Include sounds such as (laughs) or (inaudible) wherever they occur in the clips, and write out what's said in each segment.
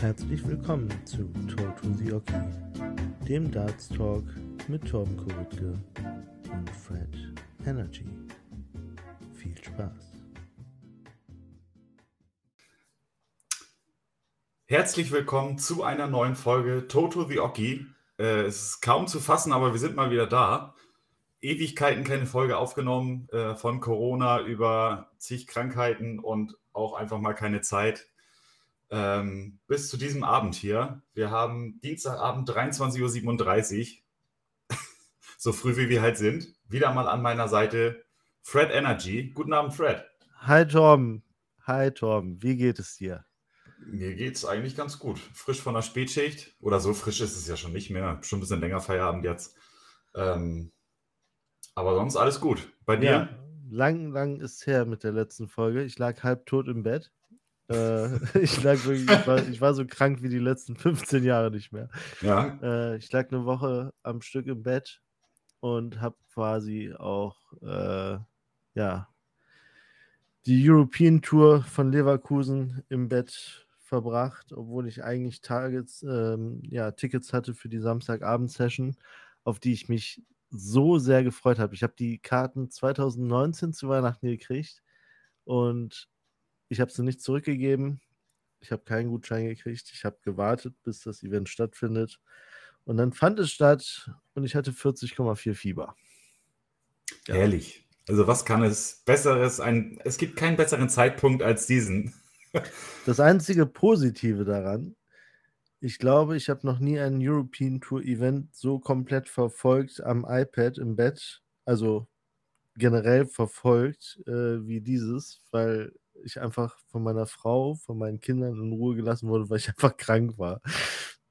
Herzlich willkommen zu Talk to the Oki, dem Darts Talk mit Torben Kuritke und Fred Energy. Viel Spaß. Herzlich willkommen zu einer neuen Folge Toto the Oki. Äh, es ist kaum zu fassen, aber wir sind mal wieder da. Ewigkeiten keine Folge aufgenommen, äh, von Corona über zig Krankheiten und auch einfach mal keine Zeit. Ähm, bis zu diesem Abend hier. Wir haben Dienstagabend 23.37 Uhr, (laughs) so früh wie wir halt sind. Wieder mal an meiner Seite Fred Energy. Guten Abend, Fred. Hi Torben. Hi Torben, wie geht es dir? Mir geht es eigentlich ganz gut. Frisch von der Spätschicht. Oder so frisch ist es ja schon nicht mehr. Schon ein bisschen länger Feierabend jetzt. Ähm, aber sonst alles gut. Bei dir? Ja, lang, lang ist her mit der letzten Folge. Ich lag halb tot im Bett. Äh, (laughs) ich lag wirklich, ich war, ich war, so krank wie die letzten 15 Jahre nicht mehr. Ja. Äh, ich lag eine Woche am Stück im Bett und habe quasi auch äh, ja die European Tour von Leverkusen im Bett verbracht, obwohl ich eigentlich Targets, ähm, ja, Tickets hatte für die Samstagabend-Session, auf die ich mich so sehr gefreut habe. Ich habe die Karten 2019 zu Weihnachten gekriegt und ich habe sie nicht zurückgegeben. Ich habe keinen Gutschein gekriegt. Ich habe gewartet, bis das Event stattfindet. Und dann fand es statt und ich hatte 40,4 Fieber. Ja. Herrlich. Also was kann es besseres? Ein, es gibt keinen besseren Zeitpunkt als diesen. (laughs) Das einzige Positive daran, ich glaube, ich habe noch nie ein European Tour Event so komplett verfolgt am iPad im Bett, also generell verfolgt äh, wie dieses, weil ich einfach von meiner Frau, von meinen Kindern in Ruhe gelassen wurde, weil ich (laughs) einfach krank war.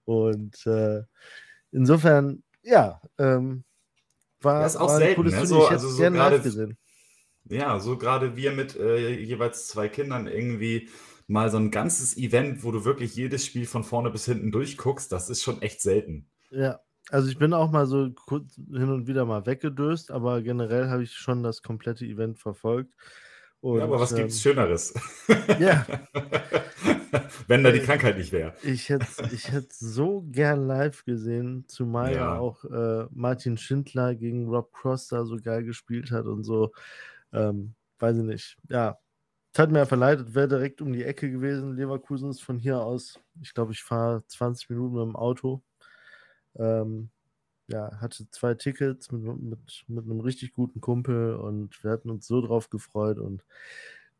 Und äh, insofern, ja, ähm, war, das ist auch war selten, ne? so, also so gerade, Ja, so gerade wir mit äh, jeweils zwei Kindern irgendwie mal so ein ganzes Event, wo du wirklich jedes Spiel von vorne bis hinten durchguckst, das ist schon echt selten. Ja, also ich bin auch mal so kurz hin und wieder mal weggedöst, aber generell habe ich schon das komplette Event verfolgt. Und, ja, aber was ähm, gibt es Schöneres? (laughs) Ja. (laughs) Wenn da die äh, Krankheit nicht wäre. Ich hätte ich hätt so gern live gesehen, zumal ja auch äh, Martin Schindler gegen Rob Cross da so geil gespielt hat und so. Ähm, weiß ich nicht. Ja, es hat mir leid, wäre direkt um die Ecke gewesen. Leverkusen ist von hier aus, ich glaube, ich fahre 20 Minuten mit dem Auto. Ähm, ja, hatte zwei Tickets mit, mit, mit einem richtig guten Kumpel und wir hatten uns so drauf gefreut und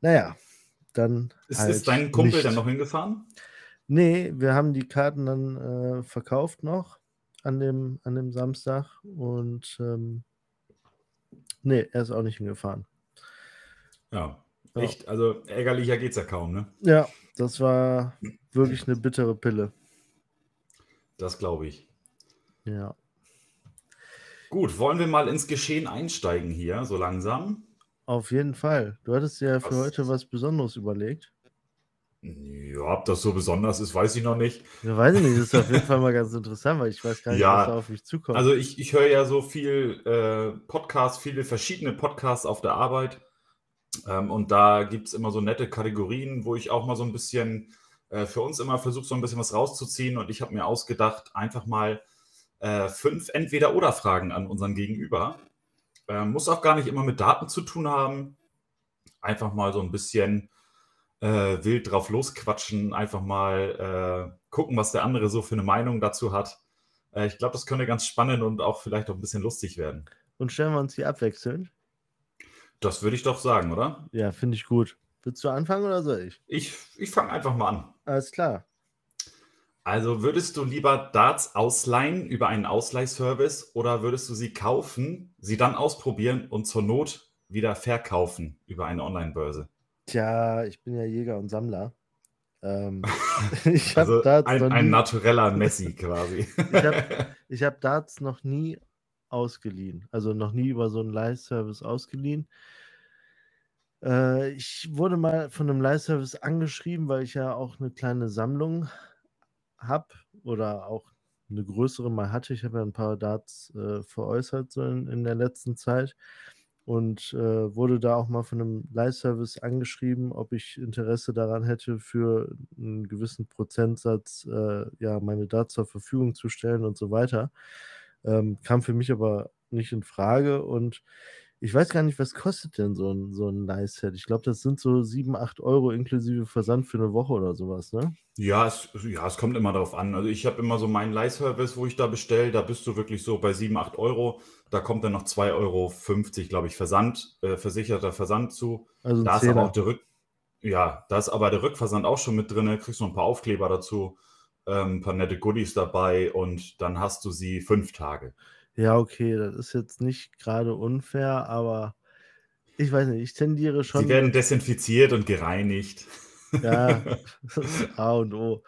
naja, dann. Ist, halt ist dein Kumpel nicht. dann noch hingefahren? Nee, wir haben die Karten dann äh, verkauft noch an dem, an dem Samstag und ähm, nee, er ist auch nicht hingefahren. Ja, echt, also ärgerlicher geht's ja kaum, ne? Ja, das war wirklich eine bittere Pille. Das glaube ich. Ja. Gut, wollen wir mal ins Geschehen einsteigen hier, so langsam? Auf jeden Fall. Du hattest ja für was? heute was Besonderes überlegt. Ja, ob das so besonders ist, weiß ich noch nicht. Ja, weiß ich nicht. Das ist auf jeden Fall mal ganz interessant, weil ich weiß gar nicht, ja, was da auf mich zukommt. Also ich, ich höre ja so viel äh, Podcasts, viele verschiedene Podcasts auf der Arbeit. Ähm, und da gibt es immer so nette Kategorien, wo ich auch mal so ein bisschen äh, für uns immer versuche, so ein bisschen was rauszuziehen. Und ich habe mir ausgedacht, einfach mal äh, fünf Entweder-Oder-Fragen an unseren Gegenüber. Äh, muss auch gar nicht immer mit Daten zu tun haben. Einfach mal so ein bisschen äh, wild drauf losquatschen, einfach mal äh, gucken, was der andere so für eine Meinung dazu hat. Äh, ich glaube, das könnte ganz spannend und auch vielleicht auch ein bisschen lustig werden. Und stellen wir uns hier abwechselnd? Das würde ich doch sagen, oder? Ja, finde ich gut. Willst du anfangen oder soll ich? Ich, ich fange einfach mal an. Alles klar. Also würdest du lieber Darts ausleihen über einen Ausleihservice oder würdest du sie kaufen, sie dann ausprobieren und zur Not wieder verkaufen über eine Online-Börse? Tja, ich bin ja Jäger und Sammler. Ähm, (laughs) (laughs) ich also Darts ein, ein natureller (laughs) Messi quasi. ich habe hab Darts noch nie ausgeliehen, also noch nie über so einen Leihservice ausgeliehen. Äh, ich wurde mal von einem Leihservice angeschrieben, weil ich ja auch eine kleine Sammlung habe oder auch eine größere mal hatte. Ich habe ja ein paar Darts äh, veräußert so in, in, der letzten Zeit. und äh, wurde da auch mal von einem Leihservice angeschrieben, ob ich Interesse daran hätte, für einen gewissen Prozentsatz äh, ja, meine Darts zur Verfügung zu stellen und so weiter. Ähm, kam für mich aber nicht in Frage und ich weiß gar nicht, was kostet denn so ein, so ein Leihset? Ich glaube, das sind so 7, 8 Euro inklusive Versand für eine Woche oder sowas, ne? Ja, es, ja, es kommt immer darauf an. Also ich habe immer so meinen Leihservice, wo ich da bestelle, da bist du wirklich so bei 7, 8 Euro. Da kommt dann noch 2,50 Euro, glaube ich, Versand, äh, versicherter Versand zu. Also Da ist aber auch der Rück, ja, da ist aber der Rückversand auch schon mit drin. Kriegst noch ein paar Aufkleber dazu, ähm, ein paar nette Goodies dabei und dann hast du sie fünf Tage. Ja, okay, das ist jetzt nicht gerade unfair, aber ich weiß nicht, ich tendiere Sie schon. werden desinfiziert und gereinigt. Ja, (laughs) (laughs) A und O.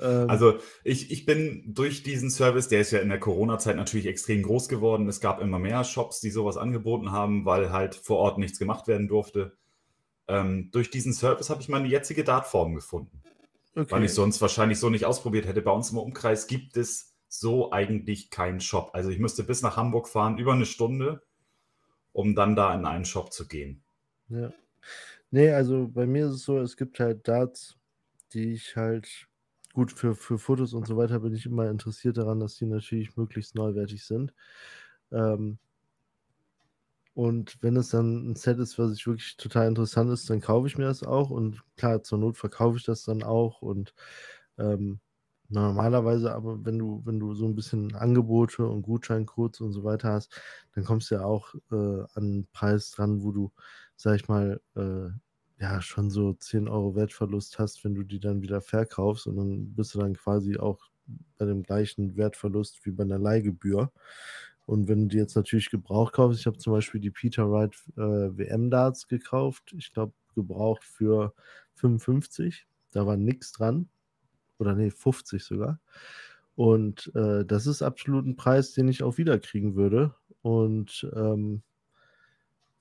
Ähm, Also ich, ich bin durch diesen Service, der ist ja in der Corona-Zeit natürlich extrem groß geworden. Es gab immer mehr Shops, die sowas angeboten haben, weil halt vor Ort nichts gemacht werden durfte. Ähm, durch diesen Service habe ich meine jetzige Dartform gefunden, weil okay. ich sonst wahrscheinlich so nicht ausprobiert hätte. Bei uns im Umkreis gibt es so eigentlich keinen Shop. Also ich müsste bis nach Hamburg fahren, über eine Stunde, um dann da in einen Shop zu gehen. Ja. Nee, also bei mir ist es so, es gibt halt Darts, die ich halt, gut, für, für Fotos und so weiter bin ich immer interessiert daran, dass die natürlich möglichst neuwertig sind. Ähm, und wenn es dann ein Set ist, was ich wirklich total interessant ist, dann kaufe ich mir das auch. Und klar, zur Not verkaufe ich das dann auch. Und ähm, normalerweise, aber wenn du, wenn du so ein bisschen Angebote und Gutscheincodes und so weiter hast, dann kommst du ja auch äh, an einen Preis dran, wo du, sag ich mal, äh, ja, schon so 10 Euro Wertverlust hast, wenn du die dann wieder verkaufst. Und dann bist du dann quasi auch bei dem gleichen Wertverlust wie bei einer Leihgebühr. Und wenn du die jetzt natürlich gebraucht kaufst, ich habe zum Beispiel die Peter Wright äh, WM-Darts gekauft, ich glaube gebraucht für 55, da war nichts dran, oder nee, 50 sogar. Und äh, das ist absolut ein Preis, den ich auch wieder kriegen würde. Und ähm,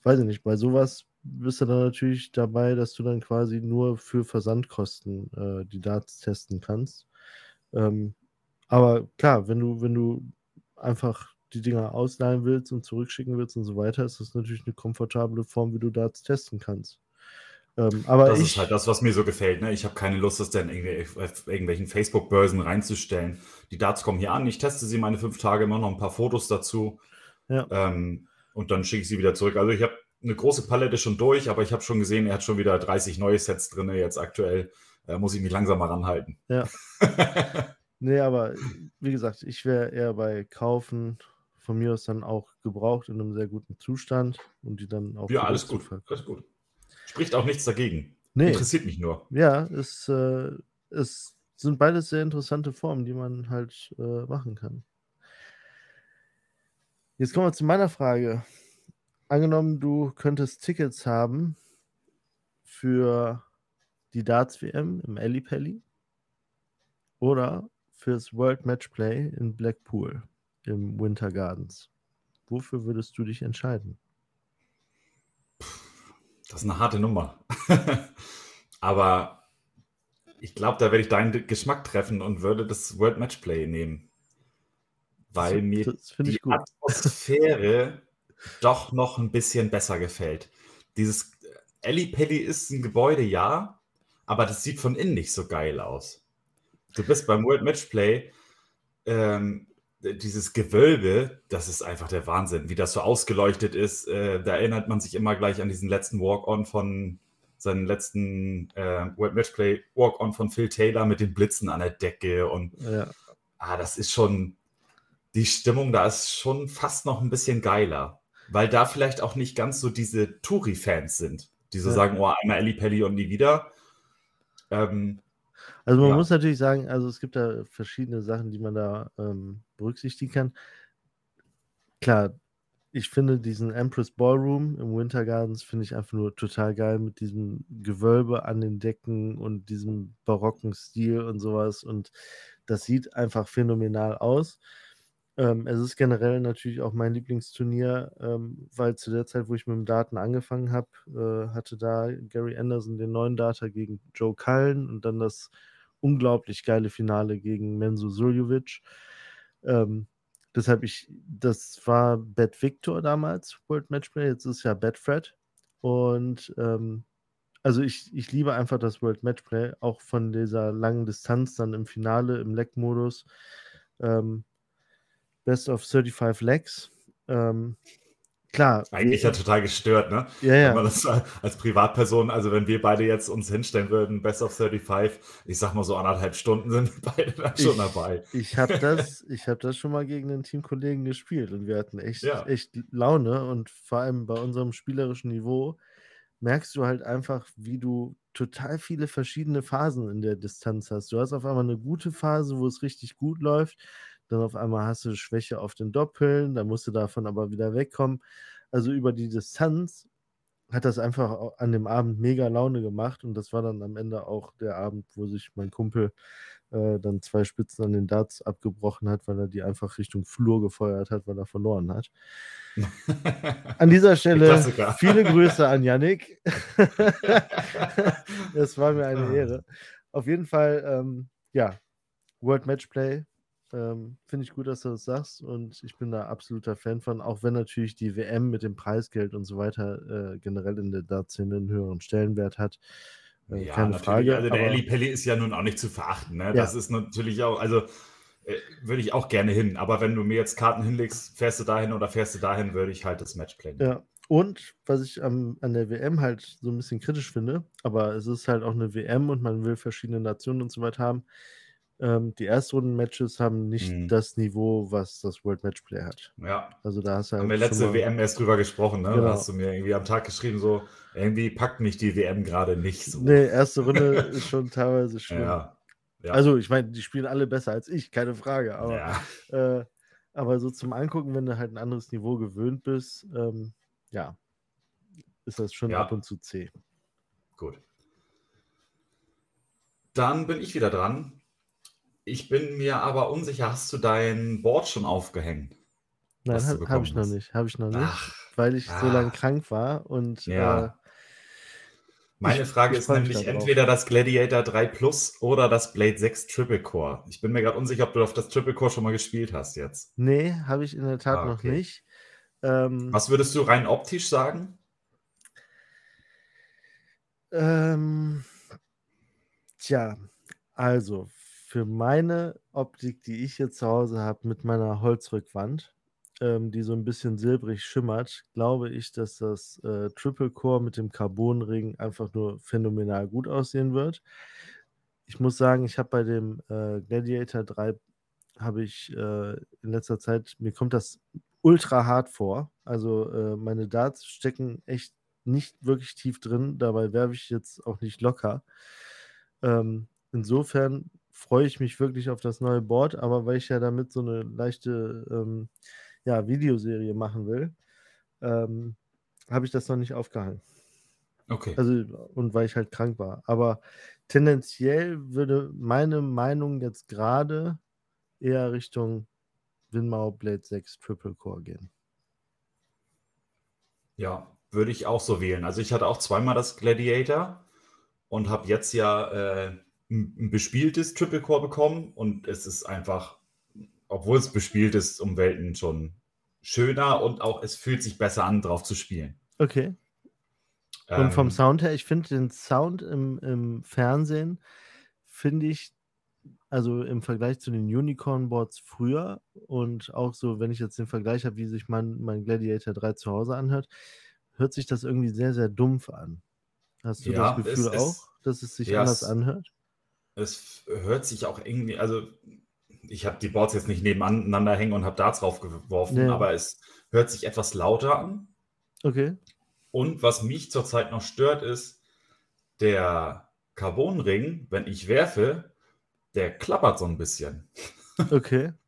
weiß ich nicht, bei sowas bist du dann natürlich dabei, dass du dann quasi nur für Versandkosten äh, die Darts testen kannst. Ähm, aber klar, wenn du, wenn du einfach die Dinger ausleihen willst und zurückschicken willst und so weiter, ist das natürlich eine komfortable Form, wie du Darts testen kannst. Ähm, aber Das ich, ist halt das, was mir so gefällt. Ne? Ich habe keine Lust, das dann auf irgendwelchen Facebook-Börsen reinzustellen. Die Darts kommen hier an, ich teste sie meine fünf Tage, mache noch ein paar Fotos dazu Ja. ähm, und dann schicke ich sie wieder zurück. Also ich habe eine große Palette schon durch, aber ich habe schon gesehen, er hat schon wieder 30 neue Sets drin. Jetzt aktuell äh, muss ich mich langsam mal ranhalten. Ja. (laughs) Nee, aber wie gesagt, ich wäre eher bei Kaufen, von mir aus dann auch gebraucht in einem sehr guten Zustand und die dann auch ja, alles gut. Alles gut. Spricht auch nichts dagegen. Nee, Interessiert mich nur. ja, es, äh, es sind beides sehr interessante Formen, die man halt äh, machen kann. Jetzt kommen wir zu meiner Frage. Angenommen, du könntest Tickets haben für die Darts WM im Ellipelli oder fürs World Matchplay in Blackpool im Winter Gardens. Wofür würdest du dich entscheiden? Das ist eine harte Nummer. (laughs) Aber ich glaube, da werde ich deinen Geschmack treffen und würde das World Matchplay nehmen. Weil Das- mir das die. Atmosphäre (laughs) doch noch ein bisschen besser gefällt. Dieses Ellie Pelli ist ein Gebäude, ja, aber das sieht von innen nicht so geil aus. Du bist beim World Matchplay, ähm, dieses Gewölbe, das ist einfach der Wahnsinn, wie das so ausgeleuchtet ist. Äh, da erinnert man sich immer gleich an diesen letzten Walk-On von seinen letzten äh, World Matchplay Walk-On von Phil Taylor mit den Blitzen an der Decke und Ja, ah, das ist schon, die Stimmung da ist schon fast noch ein bisschen geiler, weil da vielleicht auch nicht ganz so diese Touri-Fans sind, die so Ja. sagen, oh, einmal Ellie Pelli und nie wieder. Ähm, Also man Ja. muss natürlich sagen, also es gibt da verschiedene Sachen, die man da ähm, berücksichtigen kann. Klar, ich finde diesen Empress Ballroom im Winter Gardens finde ich einfach nur total geil mit diesem Gewölbe an den Decken und diesem barocken Stil und sowas und das sieht einfach phänomenal aus. Ähm, es ist generell natürlich auch mein Lieblingsturnier, ähm, weil zu der Zeit, wo ich mit dem Daten angefangen habe, äh, hatte da Gary Anderson den neuen Data gegen Joe Cullen und dann das unglaublich geile Finale gegen Menzo Suljovic. Ähm, deshalb ich, das war Bad Victor damals, World Matchplay, jetzt ist ja Bad Fred. Und ähm, also ich, ich liebe einfach das World Matchplay, auch von dieser langen Distanz dann im Finale, im Leg-Modus. Ähm, Best of 35 Legs. Ähm, klar. Eigentlich ja total gestört, ne? Ja, ja. Wenn man das als Privatperson, also wenn wir beide jetzt uns hinstellen würden, Best of 35, ich sag mal so anderthalb Stunden sind beide dann schon ich, dabei. Ich habe das, hab das schon mal gegen einen Teamkollegen gespielt und wir hatten echt, ja. echt Laune und vor allem bei unserem spielerischen Niveau merkst du halt einfach, wie du total viele verschiedene Phasen in der Distanz hast. Du hast auf einmal eine gute Phase, wo es richtig gut läuft dann auf einmal hast du Schwäche auf den Doppeln, dann musst du davon aber wieder wegkommen. Also über die Distanz hat das einfach an dem Abend mega Laune gemacht und das war dann am Ende auch der Abend, wo sich mein Kumpel äh, dann zwei Spitzen an den Darts abgebrochen hat, weil er die einfach Richtung Flur gefeuert hat, weil er verloren hat. An dieser (laughs) Stelle viele Grüße an Yannick. (laughs) Es war mir eine Ehre. Auf jeden Fall, ähm, ja, World Matchplay ähm, Finde ich gut, dass du das sagst und ich bin da absoluter Fan von, auch wenn natürlich die WM mit dem Preisgeld und so weiter äh, generell in der Dartszene einen höheren Stellenwert hat. Äh, ja, keine Frage. Also der Eli Pelli ist ja nun auch nicht zu verachten. Ne? Ja. Das ist natürlich auch, also äh, würde ich auch gerne hin, aber wenn du mir jetzt Karten hinlegst, fährst du dahin oder fährst du dahin, würde ich halt das Match playen. Ja, und was ich am, an der WM halt so ein bisschen kritisch finde, aber es ist halt auch eine WM und man will verschiedene Nationen und so weiter haben ähm, die Erstrunden-Matches haben nicht mhm. das Niveau, was das World Matchplay hat. Ja. Also da hast du halt Haben wir letzte mal... WM erst drüber gesprochen, ne? Genau. Da hast du mir irgendwie am Tag geschrieben, so, irgendwie packt mich die WM gerade nicht so. Nee, erste Runde (laughs) ist schon teilweise schlimm. Ja. ja. Also, ich meine, die spielen alle besser als ich, keine Frage. Aber, ja. äh, aber so zum Angucken, wenn du halt ein anderes Niveau gewöhnt bist, ähm, ja, ist das schon ja. ab und zu zäh. Gut. Dann bin ich wieder dran. Ich bin mir aber unsicher, hast du dein Board schon aufgehängt? Nein, habe hab ich noch nicht. Habe ich noch nicht, Ach, weil ich ah. so lange krank war und ja. Äh, meine Frage ist nämlich entweder das Gladiator 3 Plus oder das Blade 6 Triple Core. Ich bin mir gerade unsicher, ob du auf das Triple Core schon mal gespielt hast jetzt. Nee, habe ich in der Tat ah, okay. noch nicht. Ähm, Was würdest du rein optisch sagen? Ähm, tja, also für meine Optik, die ich jetzt zu Hause habe mit meiner Holzrückwand, ähm, die so ein bisschen silbrig schimmert, glaube ich, dass das äh, Triple Core mit dem Carbonring einfach nur phänomenal gut aussehen wird. Ich muss sagen, ich habe bei dem äh, Gladiator 3 habe ich äh, in letzter Zeit, mir kommt das ultra hart vor. Also äh, meine Darts stecken echt nicht wirklich tief drin. Dabei werfe ich jetzt auch nicht locker. Ähm, insofern freue ich mich wirklich auf das neue Board, aber weil ich ja damit so eine leichte ähm, ja, Videoserie machen will, ähm, habe ich das noch nicht aufgehalten. Okay. Also, und weil ich halt krank war. Aber tendenziell würde meine Meinung jetzt gerade eher Richtung Winmau Blade 6 Triple Core gehen. Ja, würde ich auch so wählen. Also ich hatte auch zweimal das Gladiator und habe jetzt ja äh, ein bespieltes Triple Core bekommen und es ist einfach, obwohl es bespielt ist, um Welten schon schöner und auch es fühlt sich besser an, drauf zu spielen. Okay. Und vom ähm, Sound her, ich finde den Sound im, im Fernsehen, finde ich, also im Vergleich zu den Unicorn-Boards früher und auch so, wenn ich jetzt den Vergleich habe, wie sich mein, mein Gladiator 3 zu Hause anhört, hört sich das irgendwie sehr, sehr dumpf an. Hast du ja, das Gefühl es, auch, dass es sich ja, anders anhört? Es hört sich auch irgendwie, also ich habe die Boards jetzt nicht nebeneinander hängen und habe Darts draufgeworfen, nee. aber es hört sich etwas lauter an. Okay. Und was mich zurzeit noch stört, ist, der Carbonring, wenn ich werfe, der klappert so ein bisschen. Okay. (laughs)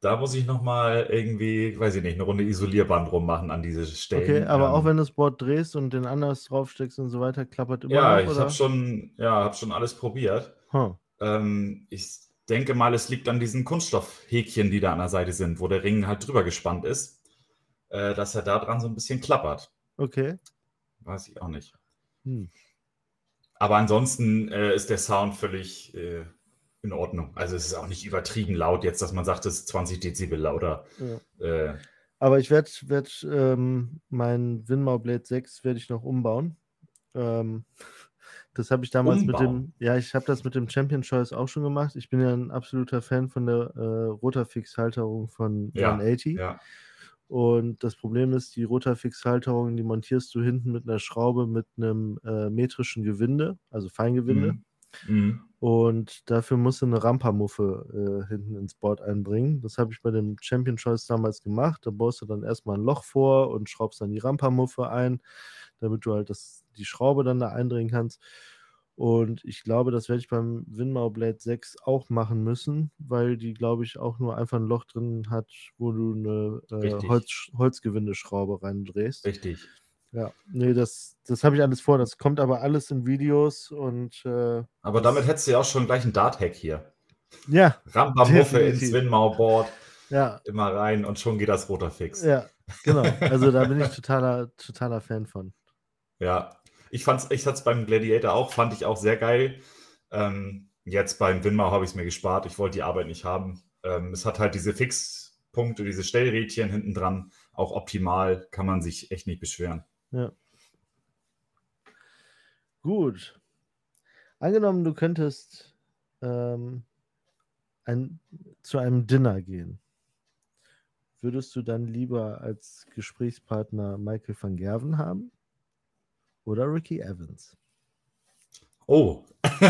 da muss ich nochmal irgendwie, weiß ich nicht, eine Runde Isolierband rummachen an diese Stellen. Okay, aber ähm, auch wenn du das Board drehst und den anders draufsteckst und so weiter, klappert immer Ja, noch, ich habe schon, ja, hab schon alles probiert. Huh. Ähm, ich denke mal, es liegt an diesen Kunststoffhäkchen, die da an der Seite sind, wo der Ring halt drüber gespannt ist, äh, dass er da dran so ein bisschen klappert. Okay. Weiß ich auch nicht. Hm. Aber ansonsten äh, ist der Sound völlig, äh, in Ordnung. Also es ist auch nicht übertrieben laut jetzt, dass man sagt, es ist 20 Dezibel lauter. Ja. Äh, Aber ich werde werd, ähm, mein Winmau Blade 6 werde ich noch umbauen. Ähm, das habe ich damals umbauen. mit dem, ja, ich habe das mit dem Champion Choice auch schon gemacht. Ich bin ja ein absoluter Fan von der äh, Rotafix-Halterung von ja, 180. Ja. Und das Problem ist, die Rotafix-Halterung, die montierst du hinten mit einer Schraube mit einem äh, metrischen Gewinde, also Feingewinde. Mhm. Mhm. Und dafür musst du eine Rampermuffe äh, hinten ins Board einbringen. Das habe ich bei dem Champion Choice damals gemacht. Da baust du dann erstmal ein Loch vor und schraubst dann die Rampermuffe ein, damit du halt das, die Schraube dann da eindringen kannst. Und ich glaube, das werde ich beim Winmau Blade 6 auch machen müssen, weil die, glaube ich, auch nur einfach ein Loch drin hat, wo du eine äh, Holz, Holzgewindeschraube reindrehst. Richtig. Ja, nee, das, das habe ich alles vor. Das kommt aber alles in Videos und. Äh, aber damit hättest du ja auch schon gleich einen Dart-Hack hier. Ja. Rampa-Muffe ins Winmau-Board. Ja. Immer rein und schon geht das roter Fix. Ja, genau. Also da bin ich totaler, totaler Fan von. Ja, ich fand's, ich es beim Gladiator auch, fand ich auch sehr geil. Ähm, jetzt beim Winmau habe ich es mir gespart. Ich wollte die Arbeit nicht haben. Ähm, es hat halt diese Fixpunkte, diese Stellrädchen hinten dran, auch optimal, kann man sich echt nicht beschweren. Ja. Gut. Angenommen, du könntest ähm, ein, zu einem Dinner gehen. Würdest du dann lieber als Gesprächspartner Michael van Gerven haben oder Ricky Evans? Oh. (laughs)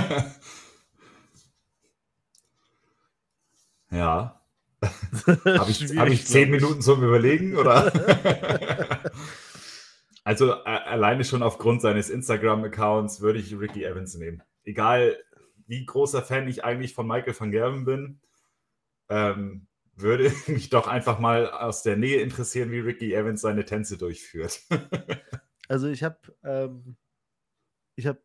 ja. Habe (laughs) ich, hab ich zehn Minuten zum Überlegen? Oder? (laughs) also alleine schon aufgrund seines Instagram-Accounts würde ich Ricky Evans nehmen. Egal wie großer Fan ich eigentlich von Michael van Gerven bin, ähm, würde mich doch einfach mal aus der Nähe interessieren, wie Ricky Evans seine Tänze durchführt. Also ich habe ähm, ich habe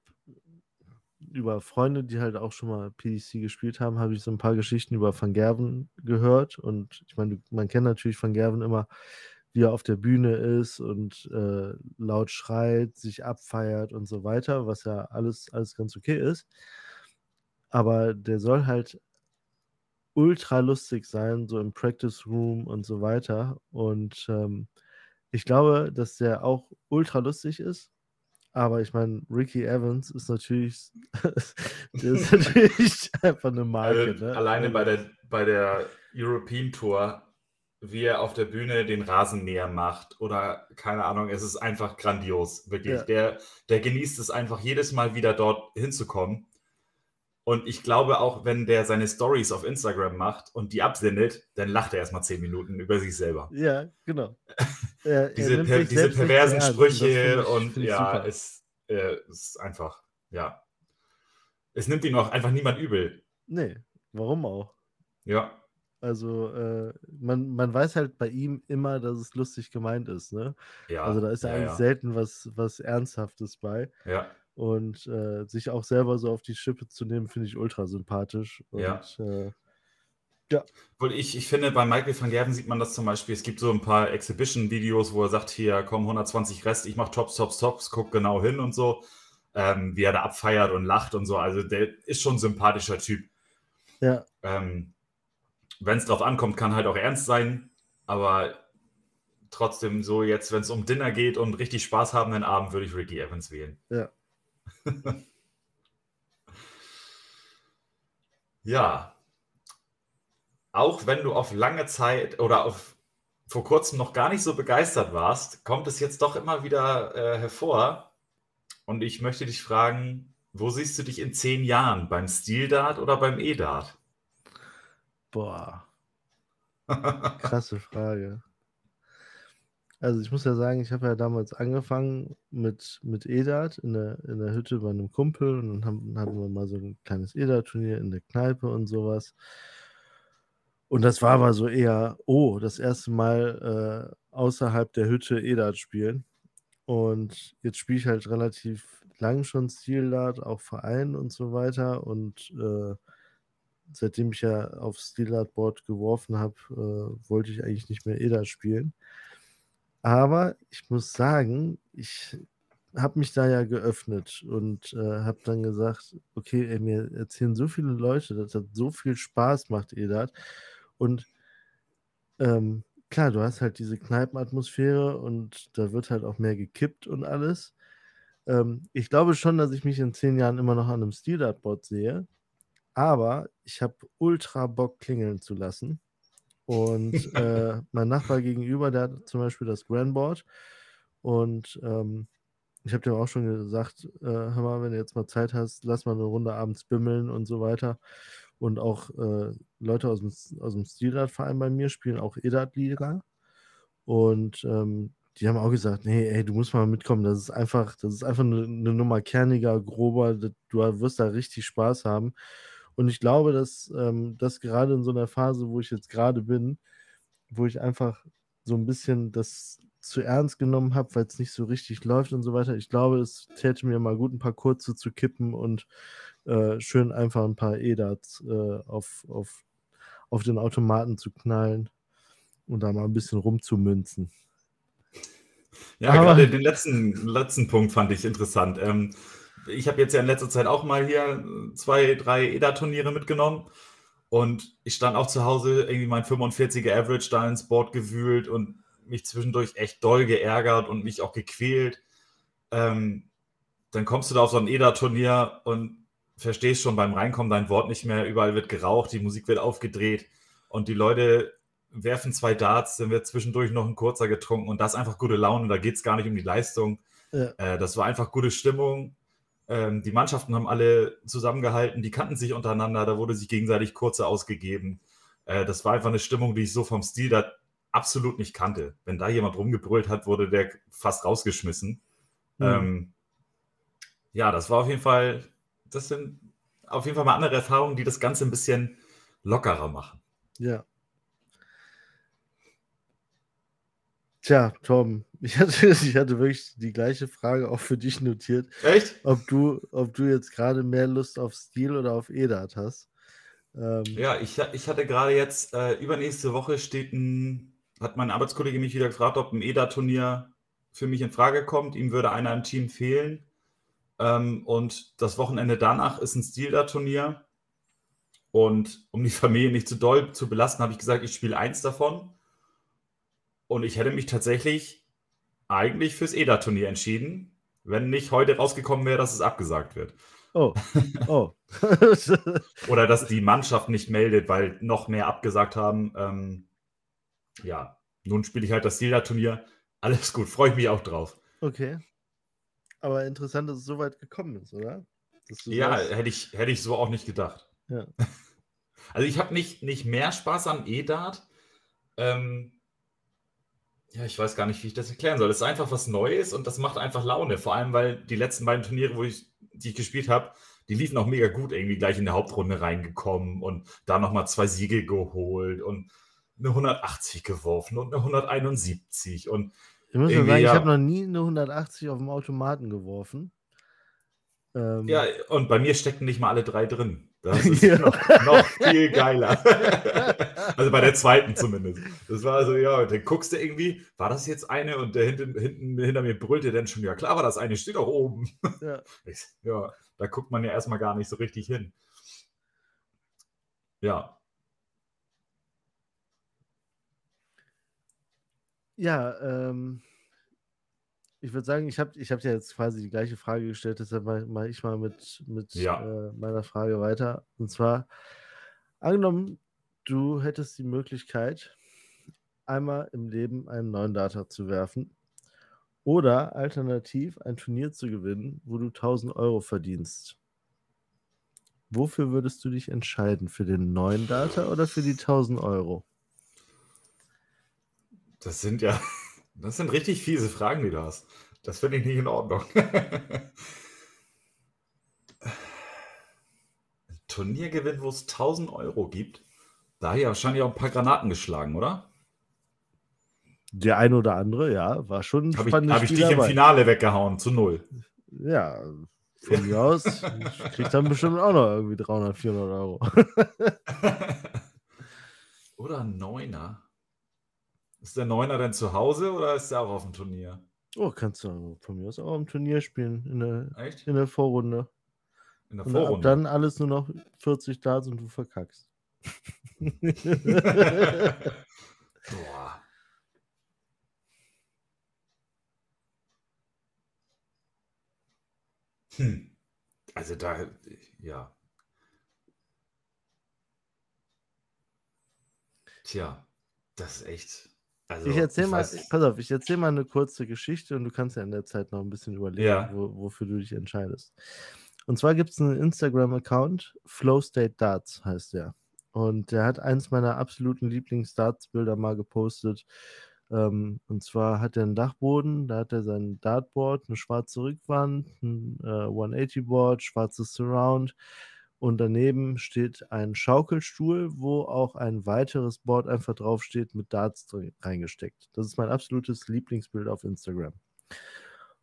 über Freunde, die halt auch schon mal PDC gespielt haben, habe ich so ein paar Geschichten über Van Gerven gehört. Und ich meine, man kennt natürlich Van Gerven immer, wie er auf der Bühne ist und äh, laut schreit, sich abfeiert und so weiter, was ja alles, alles ganz okay ist. Aber der soll halt ultra lustig sein, so im Practice Room und so weiter. Und ähm, ich glaube, dass der auch ultra lustig ist aber ich meine, Ricky Evans ist natürlich, (laughs) der ist natürlich (laughs) einfach eine Marke. Also, ne? Alleine bei der, bei der European Tour, wie er auf der Bühne den Rasenmäher macht oder keine Ahnung, es ist einfach grandios, wirklich. Ja. Der, der genießt es einfach jedes Mal wieder dort hinzukommen. Und ich glaube auch, wenn der seine Stories auf Instagram macht und die absendet, dann lacht er erstmal zehn Minuten über sich selber. Ja, genau. (laughs) Er, diese, er per, diese perversen Sprüche ich, und ja, es äh, ist einfach, ja. Es nimmt ihn auch einfach niemand übel. Nee, warum auch? Ja. Also, äh, man, man weiß halt bei ihm immer, dass es lustig gemeint ist, ne? Ja. Also, da ist ja, ja eigentlich ja. selten was, was Ernsthaftes bei. Ja. Und äh, sich auch selber so auf die Schippe zu nehmen, finde ich ultra sympathisch. Und, ja. Äh, ja. Ich, ich finde, bei Michael van Gerven sieht man das zum Beispiel. Es gibt so ein paar Exhibition-Videos, wo er sagt: Hier, komm, 120 Rest, ich mache Tops, Tops, Tops, guck genau hin und so. Ähm, wie er da abfeiert und lacht und so. Also, der ist schon ein sympathischer Typ. Ja. Ähm, wenn es drauf ankommt, kann halt auch ernst sein, aber trotzdem so jetzt, wenn es um Dinner geht und richtig Spaß haben den Abend, würde ich Ricky Evans wählen. Ja. (laughs) ja. Auch wenn du auf lange Zeit oder auf vor kurzem noch gar nicht so begeistert warst, kommt es jetzt doch immer wieder äh, hervor. Und ich möchte dich fragen, wo siehst du dich in zehn Jahren? Beim Stil-Dart oder beim E-Dart? Boah. (laughs) Krasse Frage. Also ich muss ja sagen, ich habe ja damals angefangen mit, mit EDAT in der, in der Hütte bei einem Kumpel und dann haben, hatten wir mal so ein kleines EDAT-Turnier in der Kneipe und sowas. Und das war aber so eher, oh, das erste Mal äh, außerhalb der Hütte EDAT spielen. Und jetzt spiele ich halt relativ lang schon Stil-Dart, auch Verein und so weiter. Und äh, seitdem ich ja auf Stil-Dart-Board geworfen habe, äh, wollte ich eigentlich nicht mehr EDAT spielen. Aber ich muss sagen, ich habe mich da ja geöffnet und äh, habe dann gesagt, okay, ey, mir erzählen so viele Leute, dass das so viel Spaß macht, Edat. Und ähm, klar, du hast halt diese Kneipenatmosphäre und da wird halt auch mehr gekippt und alles. Ähm, ich glaube schon, dass ich mich in zehn Jahren immer noch an einem Stildartboard sehe, aber ich habe ultra Bock klingeln zu lassen. Und (laughs) äh, mein Nachbar gegenüber, der hat zum Beispiel das Grandboard und ähm, ich habe dir auch schon gesagt, äh, hör mal, wenn du jetzt mal Zeit hast, lass mal eine Runde abends bimmeln und so weiter. Und auch äh, Leute aus dem, aus dem Stilradverein bei mir spielen auch Edat-Liga. Und ähm, die haben auch gesagt, nee, ey, du musst mal mitkommen. Das ist einfach, das ist einfach eine, eine Nummer kerniger, grober. du wirst da richtig Spaß haben. Und ich glaube, dass ähm, das gerade in so einer Phase, wo ich jetzt gerade bin, wo ich einfach so ein bisschen das zu ernst genommen habe, weil es nicht so richtig läuft und so weiter. Ich glaube, es täte mir mal gut, ein paar kurze zu kippen und äh, schön einfach ein paar EDATs äh, auf, auf, auf den Automaten zu knallen und da mal ein bisschen rumzumünzen. Ja, Aber, gerade den letzten, letzten Punkt fand ich interessant. Ähm, ich habe jetzt ja in letzter Zeit auch mal hier zwei, drei EDA-Turniere mitgenommen. Und ich stand auch zu Hause, irgendwie mein 45er Average da ins Board gewühlt und mich zwischendurch echt doll geärgert und mich auch gequält. Ähm, dann kommst du da auf so ein EDA-Turnier und verstehst schon beim Reinkommen dein Wort nicht mehr. Überall wird geraucht, die Musik wird aufgedreht und die Leute werfen zwei Darts, dann wird zwischendurch noch ein kurzer getrunken und das ist einfach gute Laune. Da geht es gar nicht um die Leistung. Ja. Äh, das war einfach gute Stimmung. Ähm, die Mannschaften haben alle zusammengehalten, die kannten sich untereinander, da wurde sich gegenseitig kurze ausgegeben. Äh, das war einfach eine Stimmung, die ich so vom Stil da absolut nicht kannte. Wenn da jemand rumgebrüllt hat, wurde der fast rausgeschmissen. Mhm. Ähm, ja, das war auf jeden Fall, das sind auf jeden Fall mal andere Erfahrungen, die das Ganze ein bisschen lockerer machen. Ja. Tja, Tom, (laughs) ich hatte, ich hatte wirklich die gleiche Frage auch für dich notiert. Echt? Ob du, ob du jetzt gerade mehr Lust auf Stil oder auf EDAT hast. Ähm, ja, ich, ich hatte gerade jetzt, äh, übernächste Woche steht ein hat mein Arbeitskollege mich wieder gefragt, ob ein EDA-Turnier für mich in Frage kommt. Ihm würde einer im Team fehlen. Ähm, und das Wochenende danach ist ein Stilda-Turnier. Und um die (laughs) Familie nicht zu doll zu belasten, habe ich gesagt, ich spiele eins davon. Und ich hätte mich tatsächlich eigentlich fürs EDA-Turnier entschieden, wenn nicht heute rausgekommen wäre, dass es abgesagt wird. Oh. (laughs) Oh. Oder dass die Mannschaft nicht meldet, weil noch mehr abgesagt haben. Ähm, ja, nun spiele ich halt das Zelda-Turnier. Alles gut, freue ich mich auch drauf. Okay. Aber interessant, dass es so weit gekommen ist, oder? Ja, hätte ich, hätte ich so auch nicht gedacht. Ja. (laughs) Also ich habe nicht, nicht mehr Spaß am E-Dart. Ähm, ja, ich weiß gar nicht, wie ich das erklären soll. Es ist einfach was Neues und das macht einfach Laune. Vor allem, weil die letzten beiden Turniere, wo ich, die ich gespielt habe, die liefen auch mega gut, irgendwie gleich in der Hauptrunde reingekommen und da nochmal zwei Siege geholt und eine 180 geworfen und eine 171. Und ich muss sagen, ja, ich habe noch nie eine 180 auf dem Automaten geworfen. Ähm, ja, und bei mir steckten nicht mal alle drei drin. Das (laughs) ist ja. noch, noch, viel geiler. (laughs) also bei der zweiten zumindest. Das war also, ja, dann guckst du irgendwie, war das jetzt eine? Und der hinten, hinten hinter mir brüllte dann schon, ja klar war das eine, steht auch oben. Ja, (laughs) ja da guckt man ja erstmal gar nicht so richtig hin. Ja, Ja, ähm, ich würde sagen, ich habe ich hab dir jetzt quasi die gleiche Frage gestellt, deshalb mache ich mal mit, mit ja. äh, meiner Frage weiter. Und zwar, angenommen, du hättest die Möglichkeit, einmal im Leben einen neuen Data zu werfen oder alternativ ein Turnier zu gewinnen, wo du 1000 Euro verdienst. Wofür würdest du dich entscheiden? Für den neuen Data oder für die 1000 Euro? Das sind ja, (laughs) das sind richtig fiese Fragen, die du hast. Das finde ich nicht in Ordnung. Ein (laughs) Turniergewinn, wo es 1000 Euro gibt, da ja wahrscheinlich auch ein paar Granaten geschlagen, oder? Der eine oder andere, ja, war schon Habe ich, hab ich dich im Finale weggehauen, zu null. Ja, von mir aus. Ich krieg dann bestimmt auch noch irgendwie 300, 400 Euro. (laughs) oder ein Neuner. Ist der Neuner denn zu Hause oder ist der auch auf dem Turnier? Oh, kannst du von mir aus auch im Turnier spielen, in der, Echt? in der Vorrunde. In der Und ab Vorrunde. dann alles nur noch 40 Darts und du verkackst. (laughs) Boah. Hm. Also da, ja. Tja, das ist echt. Also, ich erzähl mal, weiß- pass auf, ich erzähl mal eine kurze Geschichte und du kannst ja in der Zeit noch ein bisschen überlegen, Ja. wo, wofür du dich entscheidest. Und zwar gibt es einen Instagram-Account, Flow State Darts heißt der. Und der hat eins meiner absoluten Lieblings-Darts-Bilder mal gepostet. Ähm, und zwar hat er einen Dachboden, da hat er sein Dartboard, eine schwarze Rückwand, ein äh, 180-Board, schwarzes Surround und daneben steht ein Schaukelstuhl, wo auch ein weiteres Board einfach draufsteht mit Darts reingesteckt. Das ist mein absolutes Lieblingsbild auf Instagram.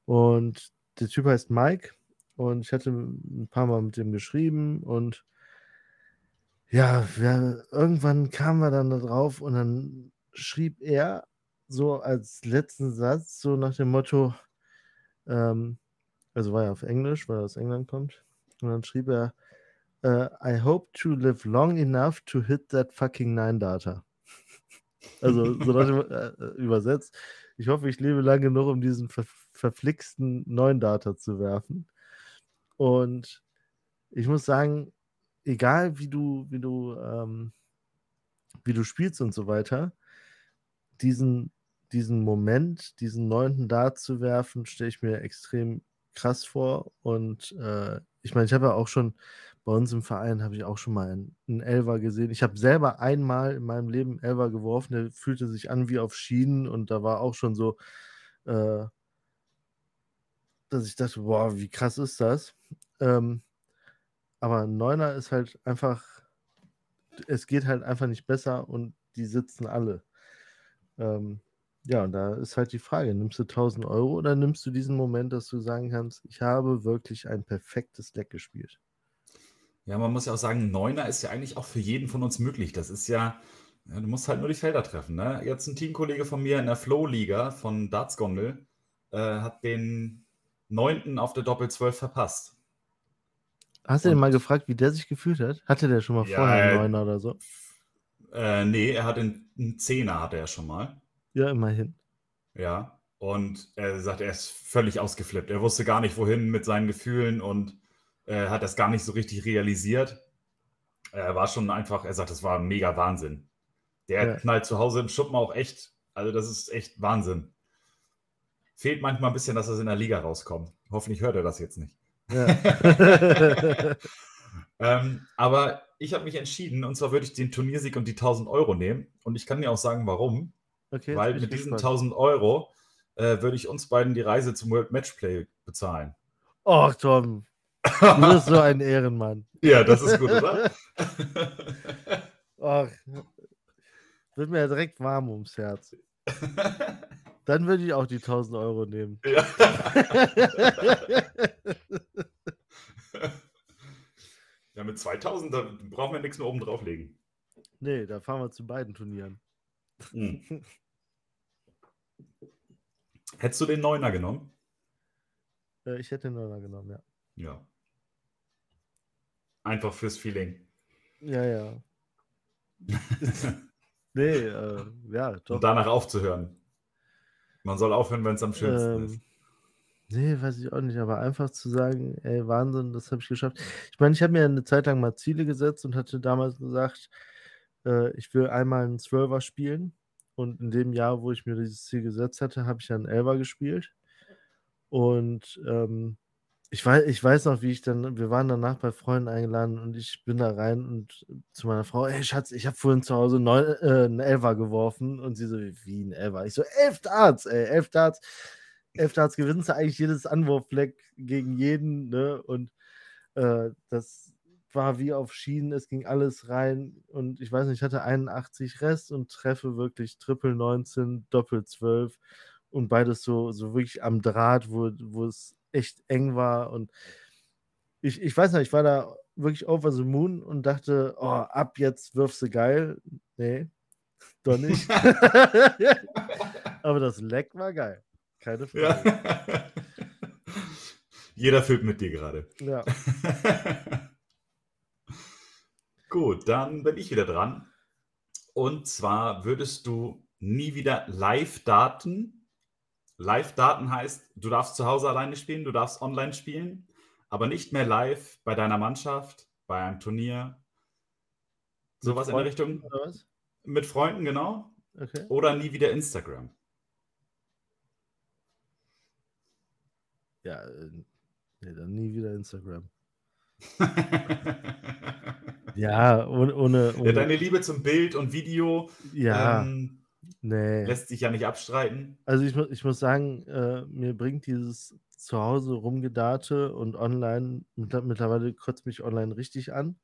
Und der Typ heißt Mike und ich hatte ein paar Mal mit dem geschrieben und ja, wir, irgendwann kamen wir dann da drauf und dann schrieb er so als letzten Satz, so nach dem Motto, ähm, also war er auf Englisch, weil er aus England kommt, und dann schrieb er, äh, I hope to live long enough to hit that fucking nine data. (laughs) Also so dem, (laughs) äh, äh, übersetzt, ich hoffe, ich lebe lange genug, um diesen ver verflixten neuen Data zu werfen. Und ich muss sagen, egal wie du, wie du, ähm, wie du spielst und so weiter, diesen, diesen Moment, diesen neunten Dart zu werfen, stelle ich mir extrem krass vor. Und äh, ich meine, ich habe ja auch schon bei uns im Verein habe ich auch schon mal einen, einen Elver gesehen. Ich habe selber einmal in meinem Leben Elver geworfen, der fühlte sich an wie auf Schienen und da war auch schon so, äh, dass ich dachte, boah, wie krass ist das? Ähm, aber ein Neuner ist halt einfach, es geht halt einfach nicht besser und die sitzen alle. Ähm, ja, und da ist halt die Frage, nimmst du 1000 Euro oder nimmst du diesen Moment, dass du sagen kannst, ich habe wirklich ein perfektes Deck gespielt? Ja, man muss ja auch sagen, Neuner ist ja eigentlich auch für jeden von uns möglich. Das ist ja, ja, du musst halt nur die Felder treffen. Ne? Jetzt ein Teamkollege von mir in der Flow-Liga von Darts Gondel äh, hat den neunten auf der Doppel 12 verpasst. Hast du den mal gefragt, wie der sich gefühlt hat? Hatte der schon mal Ja, vorher einen äh, Neuner oder so? Äh, nee, er hat einen, einen Zehner, hatte er schon mal. Ja, immerhin. Ja. Und er sagt, er ist völlig ausgeflippt. Er wusste gar nicht, wohin mit seinen Gefühlen und äh, hat das gar nicht so richtig realisiert. Er war schon einfach, er sagt, das war mega Wahnsinn. Der Ja. knallt zu Hause im Schuppen auch echt, also das ist echt Wahnsinn. Fehlt manchmal ein bisschen, dass er in der Liga rauskommt. Hoffentlich hört er das jetzt nicht. Ja. (laughs) Ähm, aber ich habe mich entschieden, und zwar würde ich den Turniersieg und die 1000 Euro nehmen. Und ich kann dir auch sagen, warum. okay, Weil mit diesen gespannt. 1000 Euro äh, würde ich uns beiden die Reise zum World Matchplay bezahlen. Och, Tom, du bist so ein Ehrenmann. (laughs) ja, das ist gut, oder? (laughs) Och, wird mir ja direkt warm ums Herz. (laughs) Dann würde ich auch die 1000 Euro nehmen. ja. ja, mit 2000 da brauchen wir nichts mehr oben drauflegen. nee, da fahren wir zu beiden Turnieren. Hm. Hättest du den Neuner genommen? Äh, ich hätte den Neuner genommen, ja. Ja. Einfach fürs Feeling. Ja, ja. (laughs) Nee, äh, ja, doch. Und danach aufzuhören. Man soll aufhören, wenn es am schönsten ist. Ähm, nee, weiß ich auch nicht, aber einfach zu sagen, ey, Wahnsinn, das habe ich geschafft. Ich meine, ich habe mir eine Zeit lang mal Ziele gesetzt und hatte damals gesagt, äh, ich will einmal einen Zwölfer spielen. Und in dem Jahr, wo ich mir dieses Ziel gesetzt hatte, habe ich dann Elfer gespielt. Und ähm, ich, weiß, ich weiß noch, wie ich dann, wir waren danach bei Freunden eingeladen und ich bin da rein und zu meiner Frau, ey Schatz, ich habe vorhin zu Hause neun, äh, einen Elfer geworfen. Und sie so, wie ein Elfer? Ich so, elf Darts, ey, elf Darts. Elf Darts gewinnst du eigentlich jedes Anwurffleck gegen jeden, ne? Und äh, das war wie auf Schienen, es ging alles rein und ich weiß nicht, ich hatte 81 Rest und treffe wirklich Triple 19, Doppel 12 und beides so, so wirklich am Draht, wo, wo es echt eng war und ich, ich weiß nicht, ich war da wirklich over the moon und dachte, oh, ab jetzt wirfst du geil. Nee, doch nicht. (laughs) Aber das Leck war geil. Keine Frage. Ja. (laughs) Jeder filmt mit dir gerade. Ja. (laughs) Gut, dann bin ich wieder dran. Und zwar würdest du nie wieder Live-Daten. Live-Daten heißt, du darfst zu Hause alleine spielen, du darfst online spielen, aber nicht mehr live bei deiner Mannschaft, bei einem Turnier. Sowas in der Richtung. Mit Freunden, genau. Okay. Oder nie wieder Instagram. Ja, äh, nee, dann nie wieder Instagram. (laughs) Ja, ohne, ohne, Ja, ohne deine Liebe zum Bild und Video ja, ähm, nee. lässt sich ja nicht abstreiten. Also ich, ich muss sagen, äh, mir bringt dieses zu Hause rumgedate und online, mittler- mittlerweile kotzt mich online richtig an,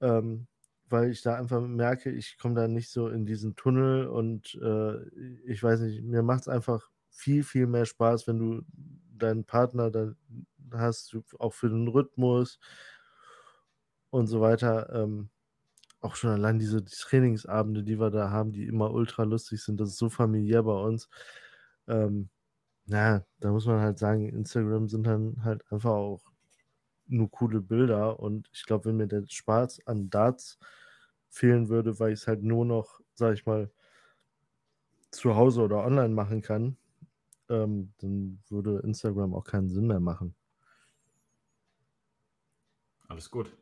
ähm, weil ich da einfach merke, ich komme da nicht so in diesen Tunnel und äh, ich weiß nicht, mir macht es einfach viel, viel mehr Spaß, wenn du deinen Partner da hast, auch für den Rhythmus und so weiter. Ähm, auch schon allein diese Trainingsabende, die wir da haben, die immer ultra lustig sind, das ist so familiär bei uns. Ähm, na, da muss man halt sagen, Instagram sind dann halt einfach auch nur coole Bilder und ich glaube, wenn mir der Spaß an Darts fehlen würde, weil ich es halt nur noch, sag ich mal, zu Hause oder online machen kann, ähm, dann würde Instagram auch keinen Sinn mehr machen. Alles gut.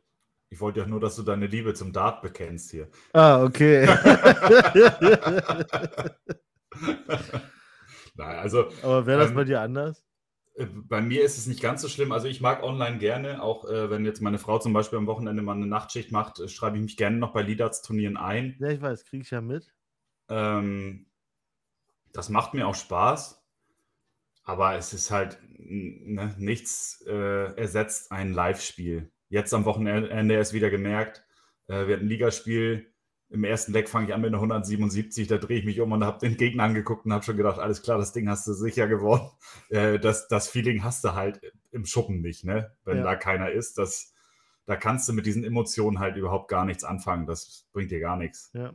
Ich wollte ja nur, dass du deine Liebe zum Dart bekennst hier. Ah, okay. (laughs) Nein, also Aber wäre das Ähm, bei dir anders? äh, bei mir ist es nicht ganz so schlimm. Also ich mag online gerne, auch äh, wenn jetzt meine Frau zum Beispiel am Wochenende mal eine Nachtschicht macht, äh, schreibe ich mich gerne noch bei Lidarts-Turnieren ein. Ja, ich weiß, kriege ich ja mit. Ähm, das macht mir auch Spaß, aber es ist halt ne, nichts äh, ersetzt ein Live-Spiel. Jetzt am Wochenende erst wieder gemerkt, äh, wir hatten ein Ligaspiel. Im ersten Leck fange ich an mit einer 177, da drehe ich mich um und habe den Gegner angeguckt und habe schon gedacht, alles klar, das Ding hast du sicher gewonnen. (laughs) Äh, das, das Feeling hast du halt im Schuppen nicht, ne? wenn Ja. da keiner ist. Das, da kannst du mit diesen Emotionen halt überhaupt gar nichts anfangen. Das bringt dir gar nichts. Ja.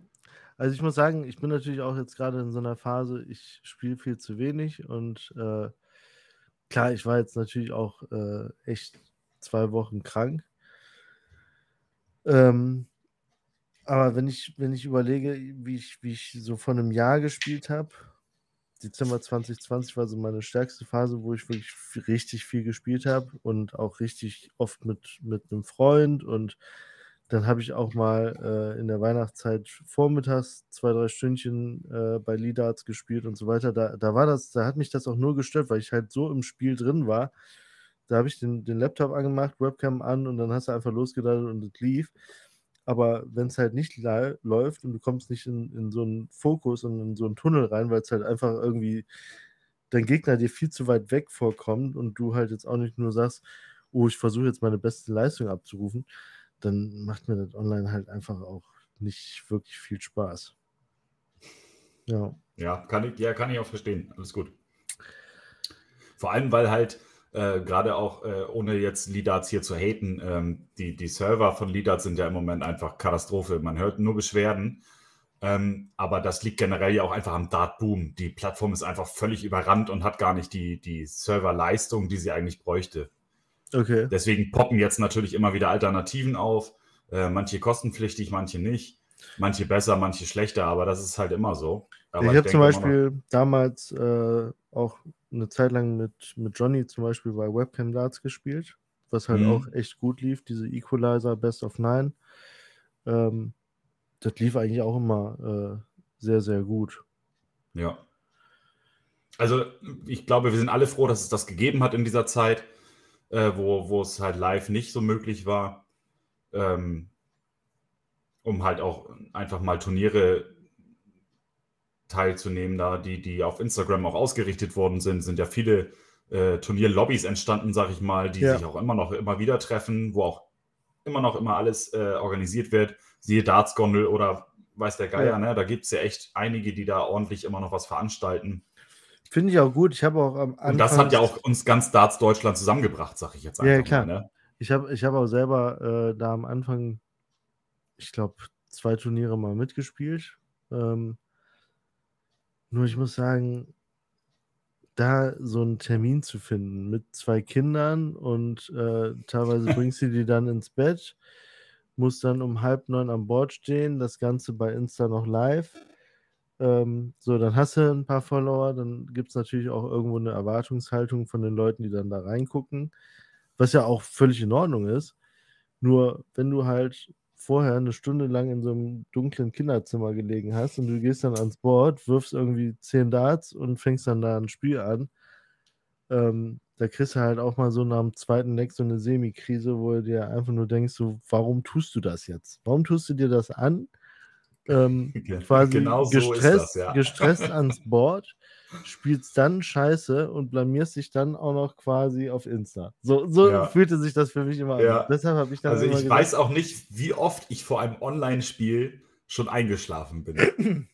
Also ich muss sagen, ich bin natürlich auch jetzt gerade in so einer Phase, ich spiele viel zu wenig und äh, klar, ich war jetzt natürlich auch äh, echt zwei Wochen krank. Ähm, aber wenn ich, wenn ich überlege, wie ich, wie ich so vor einem Jahr gespielt habe, Dezember 2020 war so meine stärkste Phase, wo ich wirklich richtig viel gespielt habe und auch richtig oft mit, mit einem Freund und dann habe ich auch mal äh, in der Weihnachtszeit vormittags zwei, drei Stündchen äh, bei Lidarts gespielt und so weiter. Da, da war das, da hat mich das auch nur gestört, weil ich halt so im Spiel drin war. Da habe ich den, den Laptop angemacht, Webcam an und dann hast du einfach losgeladen und es lief. Aber wenn es halt nicht läuft und du kommst nicht in, in so einen Fokus und in so einen Tunnel rein, weil es halt einfach irgendwie dein Gegner dir viel zu weit weg vorkommt und du halt jetzt auch nicht nur sagst, oh, ich versuche jetzt meine beste Leistung abzurufen, dann macht mir das online halt einfach auch nicht wirklich viel Spaß. Ja. Ja, kann ich, ja, kann ich auch verstehen. Alles gut. Vor allem, weil halt äh, gerade auch, äh, ohne jetzt Lidarts hier zu haten, ähm, die, die Server von Lidarts sind ja im Moment einfach Katastrophe. Man hört nur Beschwerden. Ähm, aber das liegt generell ja auch einfach am Dart-Boom. Die Plattform ist einfach völlig überrannt und hat gar nicht die, die Serverleistung, die sie eigentlich bräuchte. Okay. Deswegen poppen jetzt natürlich immer wieder Alternativen auf. Äh, manche kostenpflichtig, manche nicht. Manche besser, manche schlechter, aber das ist halt immer so. Aber ich habe zum Beispiel damals äh, auch eine Zeit lang mit, mit Johnny zum Beispiel bei Webcam Darts gespielt, was halt Mhm. auch echt gut lief, diese Equalizer Best of Nine. Ähm, das lief eigentlich auch immer äh, sehr, sehr gut. Ja. Also ich glaube, wir sind alle froh, dass es das gegeben hat in dieser Zeit, äh, wo, wo es halt live nicht so möglich war, ähm, um halt auch einfach mal Turniere teilzunehmen, da die, die auf Instagram auch ausgerichtet worden sind, sind ja viele äh, Turnierlobbys entstanden, sag ich mal, die Ja. sich auch immer noch immer wieder treffen, wo auch immer noch immer alles äh, organisiert wird. Siehe Darts-Gondel oder weiß der Geier, Ja. ne? Da gibt es ja echt einige, die da ordentlich immer noch was veranstalten. Finde ich auch gut. Ich habe auch am Anfang. Und das hat ja auch uns ganz Darts Deutschland zusammengebracht, sag ich jetzt Ja, einfach klar. mal. Ne? Ich habe ich hab auch selber äh, da am Anfang, ich glaube, zwei Turniere mal mitgespielt. Ähm, nur ich muss sagen, da so einen Termin zu finden mit zwei Kindern und äh, teilweise (laughs) bringst du die dann ins Bett, musst dann um halb neun am Board stehen, das Ganze bei Insta noch live. Ähm, so, dann hast du ein paar Follower, dann gibt es natürlich auch irgendwo eine Erwartungshaltung von den Leuten, die dann da reingucken, was ja auch völlig in Ordnung ist. Nur wenn du halt vorher eine Stunde lang in so einem dunklen Kinderzimmer gelegen hast und du gehst dann ans Board, wirfst irgendwie zehn Darts und fängst dann da ein Spiel an, ähm, da kriegst du halt auch mal so nach dem zweiten Leck so eine Semi-Krise, wo du dir einfach nur denkst, so, warum tust du das jetzt? Warum tust du dir das an? Ähm, (laughs) quasi genau so gestresst, das, ja. gestresst ans Board, spielst dann Scheiße und blamierst dich dann auch noch quasi auf Insta. So, so ja. fühlte sich das für mich immer ja. an. Deshalb habe ich dann Also ich gesagt, weiß auch nicht, wie oft ich vor einem Online-Spiel schon eingeschlafen bin.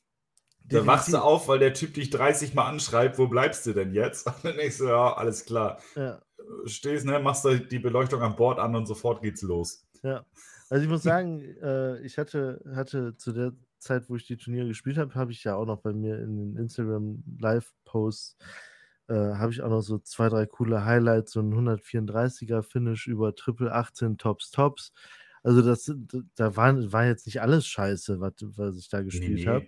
da wachst du auf, weil der Typ dich 30 Mal anschreibt, wo bleibst du denn jetzt? (laughs) Und dann denkst du, ja, alles klar. Ja. Stehst, ne, machst du die Beleuchtung am Bord an und sofort geht's los. Ja. Also ich muss sagen, äh, ich hatte, hatte zu der Zeit, wo ich die Turniere gespielt habe, habe ich ja auch noch bei mir in den Instagram Live-Posts, äh, habe ich auch noch so zwei, drei coole Highlights, so ein 134er Finish über Triple 18 Tops Tops. Also das, da war, war jetzt nicht alles scheiße, was, was ich da gespielt nee, nee. habe.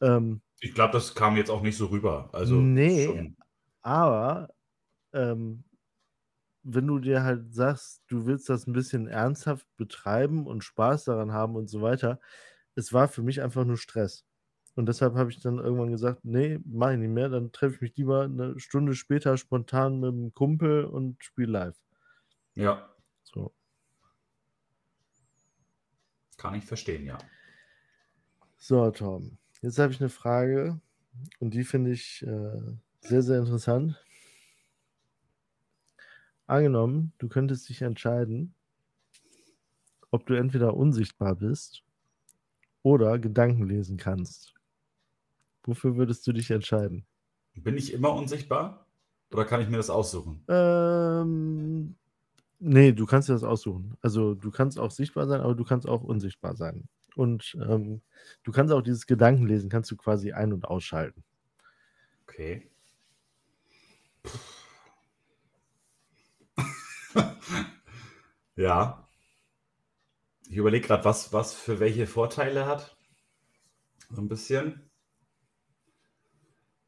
Ähm, ich glaube, das kam jetzt auch nicht so rüber. Also nee, schon. aber ähm, wenn du dir halt sagst, du willst das ein bisschen ernsthaft betreiben und Spaß daran haben und so weiter, es war für mich einfach nur Stress. Und deshalb habe ich dann irgendwann gesagt, nee, mache ich nicht mehr, dann treffe ich mich lieber eine Stunde später spontan mit einem Kumpel und spiele live. Ja. So. Kann ich verstehen, ja. So, Tom. Jetzt habe ich eine Frage und die finde ich äh, sehr, sehr interessant. Angenommen, du könntest dich entscheiden, ob du entweder unsichtbar bist oder Gedanken lesen kannst. Wofür würdest du dich entscheiden? Bin ich immer unsichtbar? Oder kann ich mir das aussuchen? Ähm, nee, du kannst dir das aussuchen. Also du kannst auch sichtbar sein, aber du kannst auch unsichtbar sein. Und ähm, du kannst auch dieses Gedankenlesen, kannst du quasi ein- und ausschalten. Okay. (laughs) ja. Ich überlege gerade, was, was für welche Vorteile hat. So ein bisschen.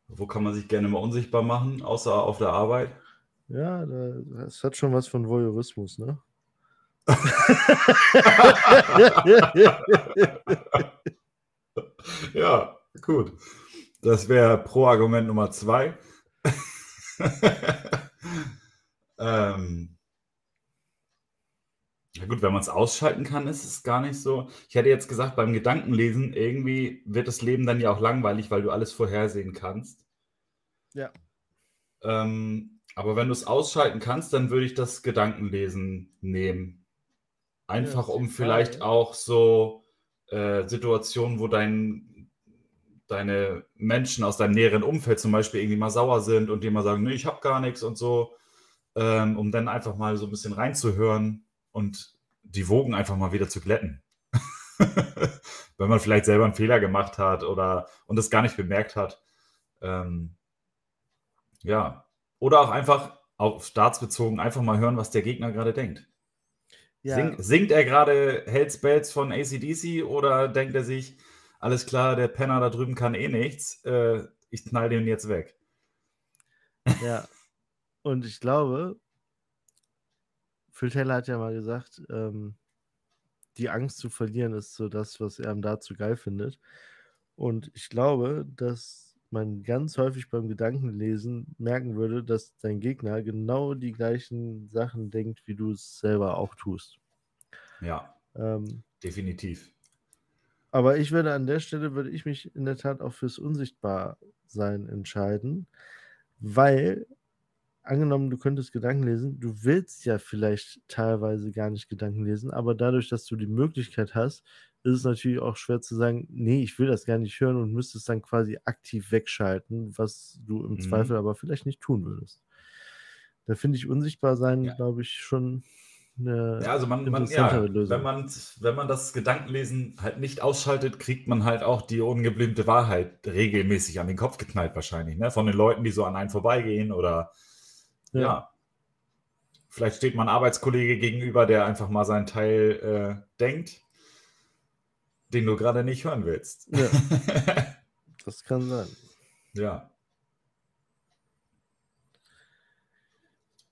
Wo kann man sich gerne mal unsichtbar machen, außer auf der Arbeit? Ja, das hat schon was von Voyeurismus, ne? (laughs) ja, gut. Das wäre Pro-Argument Nummer zwei. (laughs) ähm, ja gut, wenn man es ausschalten kann, ist es gar nicht so. Ich hätte jetzt gesagt, beim Gedankenlesen, irgendwie wird das Leben dann ja auch langweilig, weil du alles vorhersehen kannst. Ja. Ähm, aber wenn du es ausschalten kannst, dann würde ich das Gedankenlesen nehmen. Einfach ja, um vielleicht Fall. auch so äh, Situationen, wo dein, deine Menschen aus deinem näheren Umfeld zum Beispiel irgendwie mal sauer sind und die mal sagen, nee, ich habe gar nichts und so, ähm, um dann einfach mal so ein bisschen reinzuhören und die Wogen einfach mal wieder zu glätten. (laughs) Wenn man vielleicht selber einen Fehler gemacht hat oder und das gar nicht bemerkt hat. Ähm, ja. Oder auch einfach auf Starts bezogen, einfach mal hören, was der Gegner gerade denkt. Ja. Sing, singt er gerade Hells Bells von ACDC oder denkt er sich, alles klar, der Penner da drüben kann eh nichts, äh, ich knall den jetzt weg. Ja, und ich glaube, Phil Taylor hat ja mal gesagt, ähm, die Angst zu verlieren ist so das, was er am dazu geil findet. Und ich glaube, dass man ganz häufig beim Gedankenlesen merken würde, dass dein Gegner genau die gleichen Sachen denkt, wie du es selber auch tust. Ja, ähm, definitiv. Aber ich würde an der Stelle, würde ich mich in der Tat auch fürs Unsichtbarsein entscheiden, weil angenommen, du könntest Gedanken lesen, du willst ja vielleicht teilweise gar nicht Gedanken lesen, aber dadurch, dass du die Möglichkeit hast, ist es natürlich auch schwer zu sagen, nee, ich will das gar nicht hören und müsstest dann quasi aktiv wegschalten, was du im mhm. Zweifel aber vielleicht nicht tun würdest. Da finde ich unsichtbar sein, ja. glaube ich, schon eine Ja, also man, man ja, wenn man, wenn man das Gedankenlesen halt nicht ausschaltet, kriegt man halt auch die ungebliebte Wahrheit regelmäßig an den Kopf geknallt wahrscheinlich, ne? Von den Leuten, die so an einen vorbeigehen oder ja. ja. Vielleicht steht man Arbeitskollege gegenüber, der einfach mal seinen Teil äh, denkt, den du gerade nicht hören willst. Ja. (laughs) das kann sein. Ja.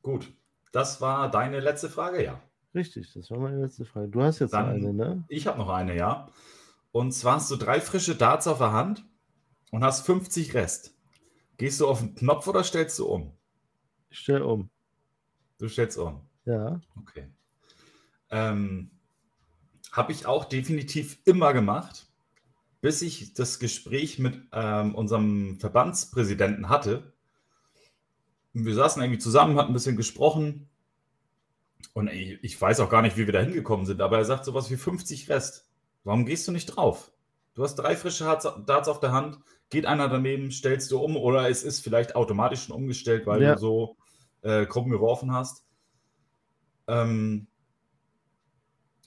Gut. Das war deine letzte Frage, ja. Richtig, das war meine letzte Frage. Du hast jetzt Dann, noch eine, ne? Ich habe noch eine, ja. Und zwar hast du drei frische Darts auf der Hand und hast 50 Rest. Gehst du auf den Knopf oder stellst du um? Ich stelle um. Du stellst um. Ja. Okay. Ähm, habe ich auch definitiv immer gemacht, bis ich das Gespräch mit ähm, unserem Verbandspräsidenten hatte wir saßen irgendwie zusammen, hatten ein bisschen gesprochen. Und ich, ich weiß auch gar nicht, wie wir da hingekommen sind, aber er sagt sowas wie 50 Rest. Warum gehst du nicht drauf? Du hast drei frische Darts auf der Hand, geht einer daneben, stellst du um oder es ist vielleicht automatisch schon umgestellt, weil ja. du so äh, krumm geworfen hast. Ähm,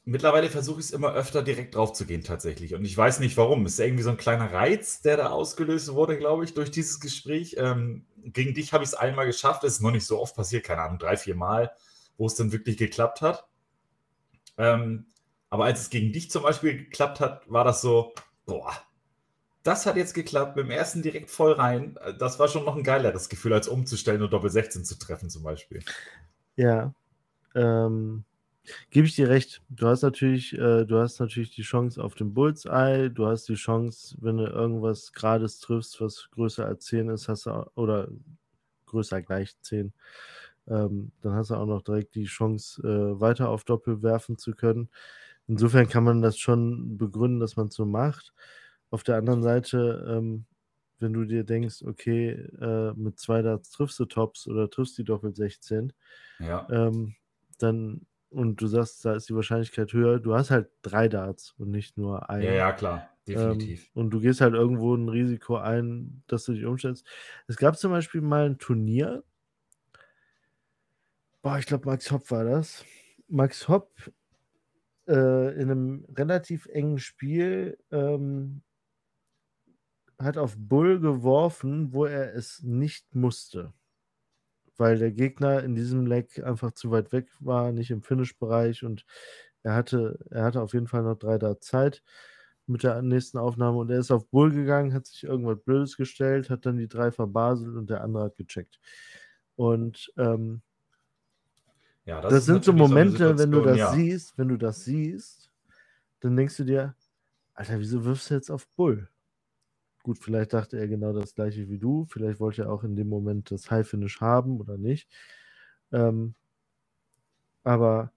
Mittlerweile versuche ich es immer öfter direkt drauf zu gehen, tatsächlich. Und ich weiß nicht warum. Es ist irgendwie so ein kleiner Reiz, der da ausgelöst wurde, glaube ich, durch dieses Gespräch. Ähm, gegen dich habe ich es einmal geschafft. Es ist noch nicht so oft passiert, keine Ahnung, drei, vier Mal, wo es dann wirklich geklappt hat. Ähm, aber als es gegen dich zum Beispiel geklappt hat, war das so, boah, das hat jetzt geklappt, mit dem ersten direkt voll rein. Das war schon noch ein geileres Gefühl, als umzustellen und Doppel 16 zu treffen, zum Beispiel. Ja. Ähm, Gebe ich dir recht. Du hast natürlich, äh, du hast natürlich die Chance auf den Bullseye. Du hast die Chance, wenn du irgendwas Grades triffst, was größer als 10 ist, hast du oder größer gleich 10, ähm, dann hast du auch noch direkt die Chance, äh, weiter auf Doppel werfen zu können. Insofern kann man das schon begründen, dass man es so macht. Auf der anderen Seite, ähm, wenn du dir denkst, okay, äh, mit zwei Darts triffst du Tops oder triffst die Doppel 16, ja. ähm, dann und du sagst, da ist die Wahrscheinlichkeit höher. Du hast halt drei Darts und nicht nur einen. Ja, ja, klar, definitiv. Ähm, und du gehst halt irgendwo ein Risiko ein, dass du dich umstellst. Es gab zum Beispiel mal ein Turnier. Boah, ich glaube, Max Hopp war das. Max Hopp äh, in einem relativ engen Spiel ähm, hat auf Bull geworfen, wo er es nicht musste weil der Gegner in diesem Leck einfach zu weit weg war, nicht im Finish-Bereich und er hatte, er hatte auf jeden Fall noch drei da Zeit mit der nächsten Aufnahme und er ist auf Bull gegangen, hat sich irgendwas Blödes gestellt, hat dann die drei verbaselt und der andere hat gecheckt. Und ähm, ja, das, das sind so Momente, so wenn du das ja. siehst, wenn du das siehst, dann denkst du dir, Alter, wieso wirfst du jetzt auf Bull? Gut, vielleicht dachte er genau das gleiche wie du. Vielleicht wollte er auch in dem Moment das High Finish haben oder nicht. Ähm, aber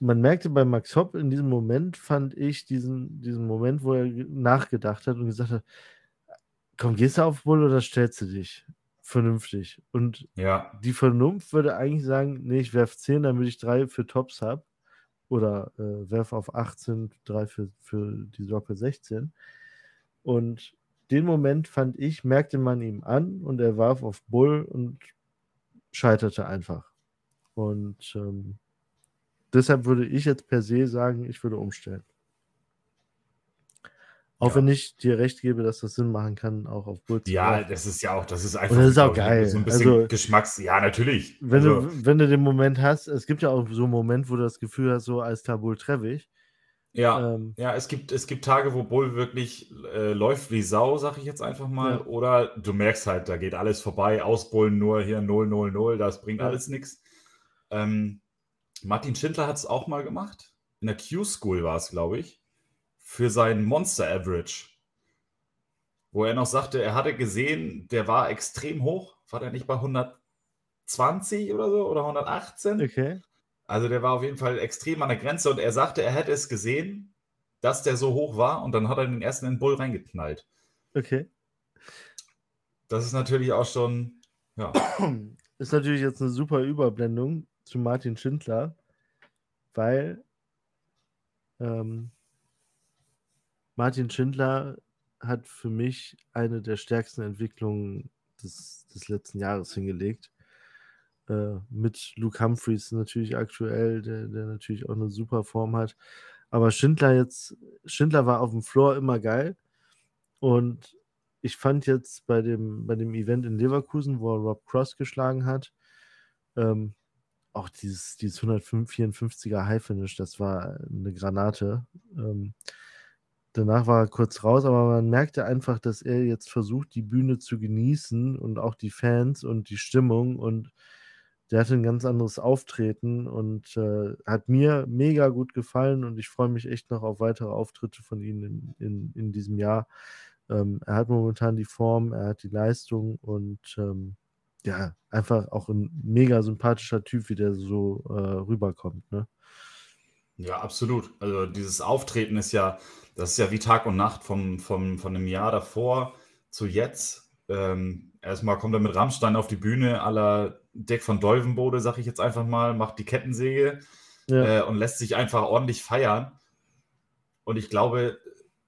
man merkte bei Max Hopp in diesem Moment, fand ich diesen, diesen Moment, wo er nachgedacht hat und gesagt hat: Komm, gehst du auf Bull oder stellst du dich? Vernünftig. Und ja. die Vernunft würde eigentlich sagen: Nee, ich werfe 10, damit ich drei für Tops habe. Oder äh, werfe auf 18, drei für, für die Doppel 16. Und den Moment fand ich, merkte man ihm an und er warf auf Bull und scheiterte einfach. Und ähm, deshalb würde ich jetzt per se sagen, ich würde umstellen. Auch ja. wenn ich dir recht gebe, dass das Sinn machen kann, auch auf Bull zu Ja, das ist ja auch, das ist einfach und das ist auch geil. so ein bisschen also, Geschmacks. Ja, natürlich. Wenn, also, du, wenn du den Moment hast, es gibt ja auch so einen Moment, wo du das Gefühl hast, so als Tabul treffe ich. Ja, ähm, ja es, gibt, es gibt Tage, wo Bull wirklich äh, läuft wie Sau, sag ich jetzt einfach mal. Ja. Oder du merkst halt, da geht alles vorbei, ausbullen nur hier 0, 0, 0, das bringt ja. alles nichts. Ähm, Martin Schindler hat es auch mal gemacht. In der Q-School war es, glaube ich, für sein Monster Average. Wo er noch sagte, er hatte gesehen, der war extrem hoch. War der nicht bei 120 oder so oder 118? Okay. Also der war auf jeden Fall extrem an der Grenze und er sagte, er hätte es gesehen, dass der so hoch war und dann hat er den ersten in den Bull reingeknallt. Okay. Das ist natürlich auch schon, ja. (clears throat) Ist natürlich jetzt eine super Überblendung zu Martin Schindler, weil ähm, Martin Schindler hat für mich eine der stärksten Entwicklungen des, des letzten Jahres hingelegt. Äh, mit Luke Humphreys natürlich aktuell, der, der natürlich auch eine super Form hat. Aber Schindler jetzt, Schindler war auf dem Floor immer geil. Und ich fand jetzt bei dem, bei dem Event in Leverkusen, wo er Rob Cross geschlagen hat, ähm, auch dieses, dieses 154er High Finish, das war eine Granate. Ähm, danach war er kurz raus, aber man merkte einfach, dass er jetzt versucht, die Bühne zu genießen und auch die Fans und die Stimmung und der hatte ein ganz anderes Auftreten und äh, hat mir mega gut gefallen und ich freue mich echt noch auf weitere Auftritte von ihm in, in, in diesem Jahr. Ähm, er hat momentan die Form, er hat die Leistung und ähm, ja, einfach auch ein mega sympathischer Typ, wie der so äh, rüberkommt. Ne? Ja, absolut. Also dieses Auftreten ist ja, das ist ja wie Tag und Nacht vom, vom, von einem Jahr davor zu jetzt. Ähm, erstmal kommt er mit Rammstein auf die Bühne, aller Deck von Dolvenbode, sag ich jetzt einfach mal, macht die Kettensäge ja. äh, und lässt sich einfach ordentlich feiern. Und ich glaube,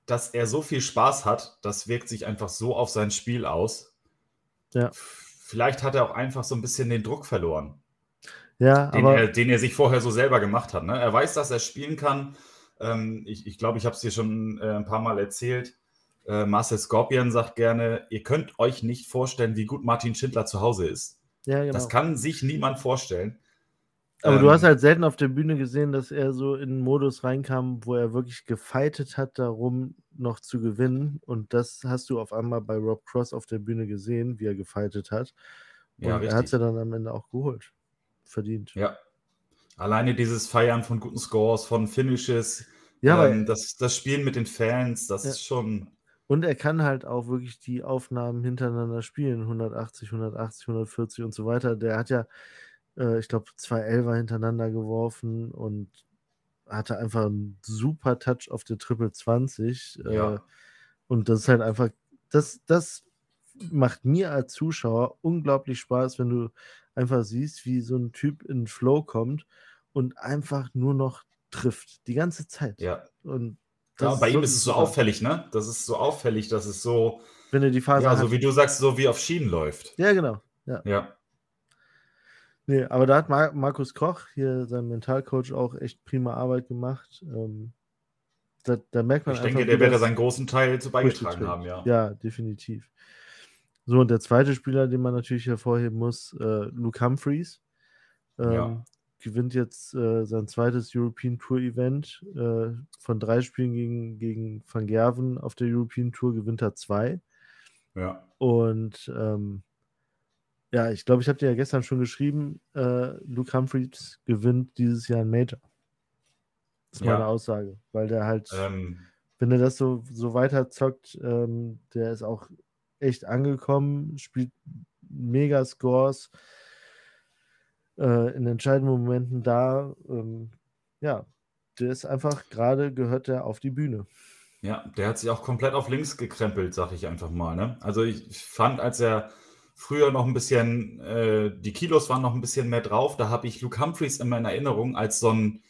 dass er so viel Spaß hat, das wirkt sich einfach so auf sein Spiel aus. Ja. Vielleicht hat er auch einfach so ein bisschen den Druck verloren. Ja, den, aber er, den er sich vorher so selber gemacht hat. Ne? Er weiß, dass er spielen kann. Ähm, ich glaube, ich, glaub, ich habe es dir schon äh, ein paar Mal erzählt. Äh, Marcel Scorpion sagt gerne, ihr könnt euch nicht vorstellen, wie gut Martin Schindler zu Hause ist. Ja, genau. Das kann sich niemand vorstellen. Aber ähm, du hast halt selten auf der Bühne gesehen, dass er so in einen Modus reinkam, wo er wirklich gefeitet hat, darum noch zu gewinnen. Und das hast du auf einmal bei Rob Cross auf der Bühne gesehen, wie er gefeitet hat. Und ja, er hat es ja dann am Ende auch geholt. Verdient. Ja. Alleine dieses Feiern von guten Scores, von Finishes, ja, ähm, das, das Spielen mit den Fans, das ja. ist schon. Und er kann halt auch wirklich die Aufnahmen hintereinander spielen. 180, 180, 140 und so weiter. Der hat ja, äh, ich glaube, zwei Elfer hintereinander geworfen und hatte einfach einen super Touch auf der Triple 20. Äh, ja. und das ist halt einfach, das, das macht mir als Zuschauer unglaublich Spaß, wenn du einfach siehst, wie so ein Typ in Flow kommt und einfach nur noch trifft. Die ganze Zeit. Ja. Und ja, bei ihm ist es so auffällig, ne? Das ist so auffällig, dass es so. Wenn er die Phase. Ja, so wie du sagst, so wie auf Schienen läuft. Ja, genau. Ja. ja. Nee, aber da hat Mar Markus Koch, hier sein Mentalcoach, auch echt prima Arbeit gemacht. Ähm, da, da, merkt man Ich einfach, denke, der wird da seinen großen Teil zu beigetragen haben, ja. Ja, definitiv. So, und der zweite Spieler, den man natürlich hervorheben muss, äh, Luke Humphreys. Ähm, ja gewinnt jetzt äh, sein zweites European Tour Event. Äh, von drei Spielen gegen, gegen Van Gerven auf der European Tour gewinnt er zwei. Ja. Und ähm, ja, ich glaube, ich habe dir ja gestern schon geschrieben, äh, Luke Humphreys gewinnt dieses Jahr ein Major. Das ist meine Aussage, weil der halt, ähm, wenn er das so, so weiter zockt, ähm, der ist auch echt angekommen, spielt mega Scores, äh, in entscheidenden Momenten da. Ähm, ja, der ist einfach gerade, gehört der auf die Bühne. Ja, der hat sich auch komplett auf links gekrempelt, sag ich einfach mal. Ne? Also ich fand, als er früher noch ein bisschen, äh, die Kilos waren noch ein bisschen mehr drauf, da habe ich Luke Humphreys in Erinnerung als so einen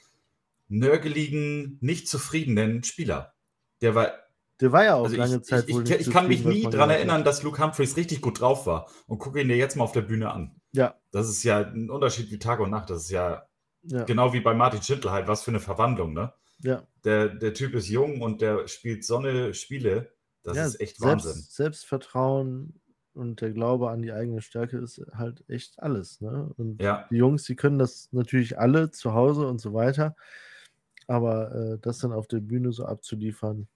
nörgeligen, nicht zufriedenen Spieler. Der war der war ja auch also lange ich, Zeit ich, ich, ich kann mich nie daran erinnern, dass Luke Humphreys richtig gut drauf war. Und gucke ihn dir jetzt mal auf der Bühne an. Ja. Das ist ja ein Unterschied wie Tag und Nacht. Das ist ja, ja. genau wie bei Martin Schindler halt, was für eine Verwandlung, ne? Ja. Der, der Typ ist jung und der spielt so eine Spiele. Das ja, ist echt Selbst, Wahnsinn. Selbstvertrauen und der Glaube an die eigene Stärke ist halt echt alles. Ne? Und ja. die Jungs, die können das natürlich alle zu Hause und so weiter. Aber äh, das dann auf der Bühne so abzuliefern,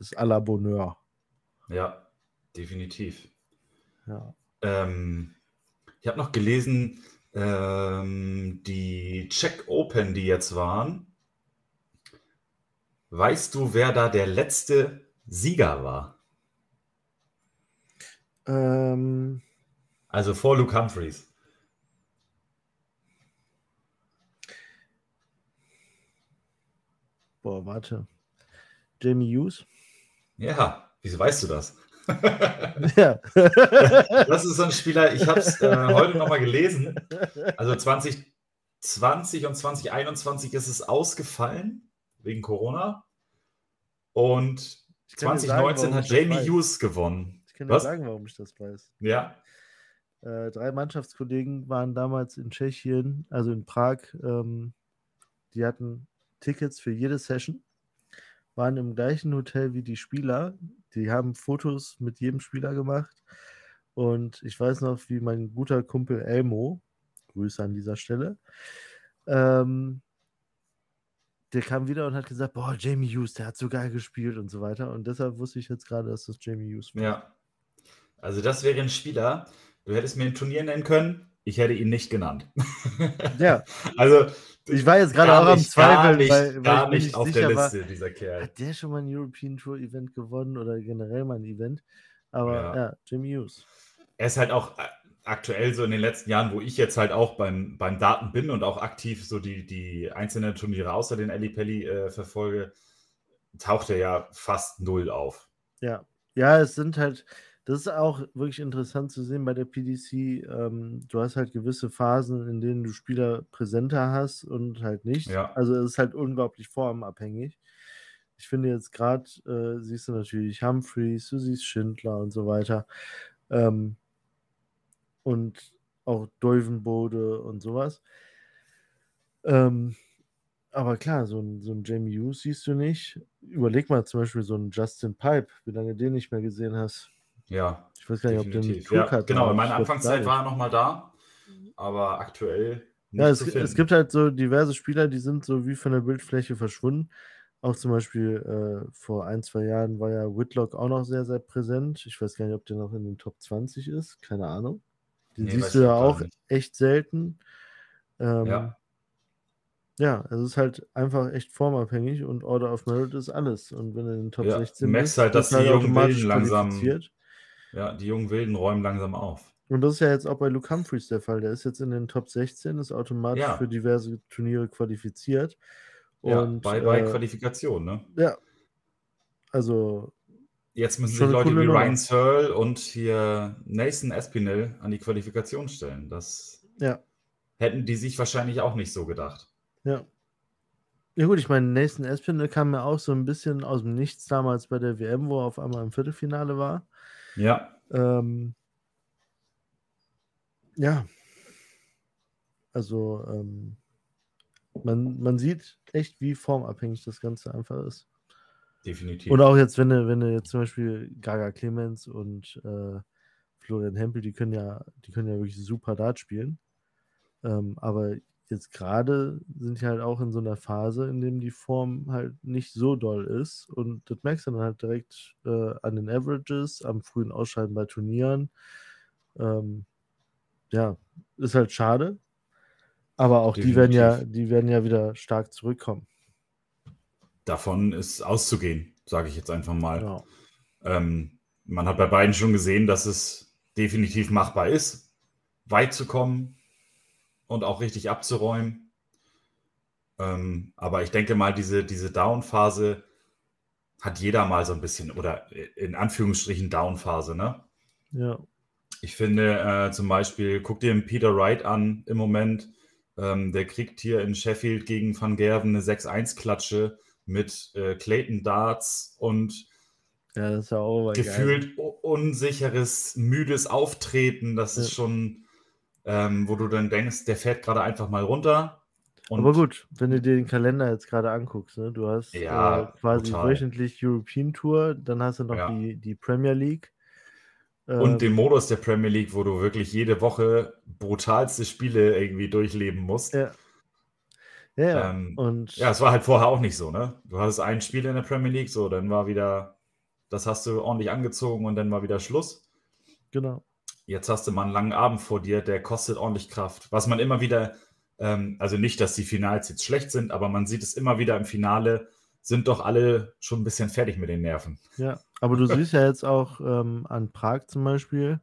ist à la Bonheur. Ja, definitiv. Ja. Ähm, ich habe noch gelesen, ähm, die Czech Open, die jetzt waren. Weißt du, wer da der letzte Sieger war? Ähm, also vor Luke Humphreys. Boah, warte. Jamie Hughes? Ja, wieso weißt du das? (laughs) ja. das ist so ein Spieler, ich habe es äh, heute nochmal gelesen. Also 2020 und 2021 ist es ausgefallen wegen Corona. Und 2019 sagen, hat Jamie Hughes gewonnen. Ich kann dir sagen, warum ich das weiß. Ja. Äh, drei Mannschaftskollegen waren damals in Tschechien, also in Prag. Ähm, die hatten Tickets für jede Session, waren im gleichen Hotel wie die Spieler. Die haben Fotos mit jedem Spieler gemacht. Und ich weiß noch, wie mein guter Kumpel Elmo, Grüße an dieser Stelle, ähm, der kam wieder und hat gesagt, boah, Jamie Hughes, der hat so geil gespielt und so weiter. Und deshalb wusste ich jetzt gerade, dass das Jamie Hughes war. Ja. Also das wäre ein Spieler, du hättest mir ein Turnier nennen können, ich hätte ihn nicht genannt. Ja. (laughs) also ich war jetzt gerade auch am Zweifeln, nicht, weil, weil gar nicht, auf der Liste, war, dieser Kerl. Hat der schon mal ein European Tour Event gewonnen oder generell mal ein Event? Aber ja, ja Jimmy Hughes. Er ist halt auch aktuell so in den letzten Jahren, wo ich jetzt halt auch beim, beim Daten bin und auch aktiv so die, die einzelnen Turniere außer den Ali Pelli äh, verfolge, taucht er ja fast null auf. Ja, ja, es sind halt, das ist auch wirklich interessant zu sehen bei der PDC. Ähm, du hast halt gewisse Phasen, in denen du Spieler präsenter hast und halt nicht. Ja. Also es ist halt unglaublich formabhängig. Ich finde jetzt gerade, äh, siehst du natürlich Humphreys, du siehst Schindler und so weiter. Ähm, und auch Dolvenbode und sowas. Ähm, aber klar, so ein, so ein Jamie Hughes siehst du nicht. Überleg mal zum Beispiel so einen Justin Pipe, wie lange den nicht mehr gesehen hast. Ja. Ich weiß gar nicht, definitiv. ob der einen ja, hat. Genau, in meiner Anfangszeit war er nochmal da, aber aktuell. Ja, es, es, gibt halt so diverse Spieler, die sind so wie von der Bildfläche verschwunden. Auch zum Beispiel äh, vor ein, zwei Jahren war ja Whitlock auch noch sehr, sehr präsent. Ich weiß gar nicht, ob der noch in den Top 20 ist. Keine Ahnung. Den nee, siehst du ja auch nicht. echt selten. Ähm, ja. Ja, es ist halt einfach echt formabhängig und Order of Merit ist alles. Und wenn du in den Top ja, 16 merkst halt, dass die halt jungen Wilden langsam. Ja, die jungen Wilden räumen langsam auf. Und das ist ja jetzt auch bei Luke Humphreys der Fall. Der ist jetzt in den Top 16, ist automatisch ja. für diverse Turniere qualifiziert. Und, ja, bei, bei äh, Qualifikation, ne? Ja. Also Jetzt müssen sich Leute wie Ryan Searle und hier Nathan Espinel an die Qualifikation stellen. Das ja. hätten die sich wahrscheinlich auch nicht so gedacht. Ja. Ja gut, ich meine, Nathan Espinel kam ja auch so ein bisschen aus dem Nichts damals bei der WM, wo er auf einmal im Viertelfinale war. Ja. Ähm, ja. Also ähm, man, man sieht echt, wie formabhängig das Ganze einfach ist. Definitiv. Und auch jetzt, wenn du, wenn du jetzt zum Beispiel Gaga Clemens und äh, Florian Hempel, die können ja, die können ja wirklich super Dart spielen. Ähm, aber jetzt gerade sind die halt auch in so einer Phase, in dem die Form halt nicht so doll ist. Und das merkst du dann halt direkt äh, an den Averages, am frühen Ausscheiden bei Turnieren. Ähm, ja, ist halt schade. Aber auch Definitiv. die werden ja, die werden ja wieder stark zurückkommen davon ist auszugehen, sage ich jetzt einfach mal. Ja. Ähm, man hat bei beiden schon gesehen, dass es definitiv machbar ist, weit zu kommen und auch richtig abzuräumen. Ähm, aber ich denke mal, diese, diese Down-Phase hat jeder mal so ein bisschen, oder in Anführungsstrichen Down-Phase, ne? Ja. Ich finde äh, zum Beispiel, guck dir Peter Wright an im Moment. Ähm, der kriegt hier in Sheffield gegen Van Gerven eine 6-1-Klatsche mit äh, Clayton Darts und ja, ja gefühlt geil. unsicheres, müdes Auftreten. Das ja. ist schon, ähm, wo du dann denkst, der fährt gerade einfach mal runter. Aber gut, wenn du dir den Kalender jetzt gerade anguckst, ne? du hast ja, äh, quasi total. wöchentlich European Tour, dann hast du noch ja. die, die Premier League. Und ähm, den Modus der Premier League, wo du wirklich jede Woche brutalste Spiele irgendwie durchleben musst. Ja. Ja, ähm, und ja, es war halt vorher auch nicht so, ne? Du hattest ein Spiel in der Premier League, so, dann war wieder, das hast du ordentlich angezogen und dann war wieder Schluss. Genau. Jetzt hast du mal einen langen Abend vor dir, der kostet ordentlich Kraft. Was man immer wieder, ähm, also nicht, dass die Finals jetzt schlecht sind, aber man sieht es immer wieder im Finale, sind doch alle schon ein bisschen fertig mit den Nerven. Ja, aber du siehst ja jetzt auch ähm, an Prag zum Beispiel,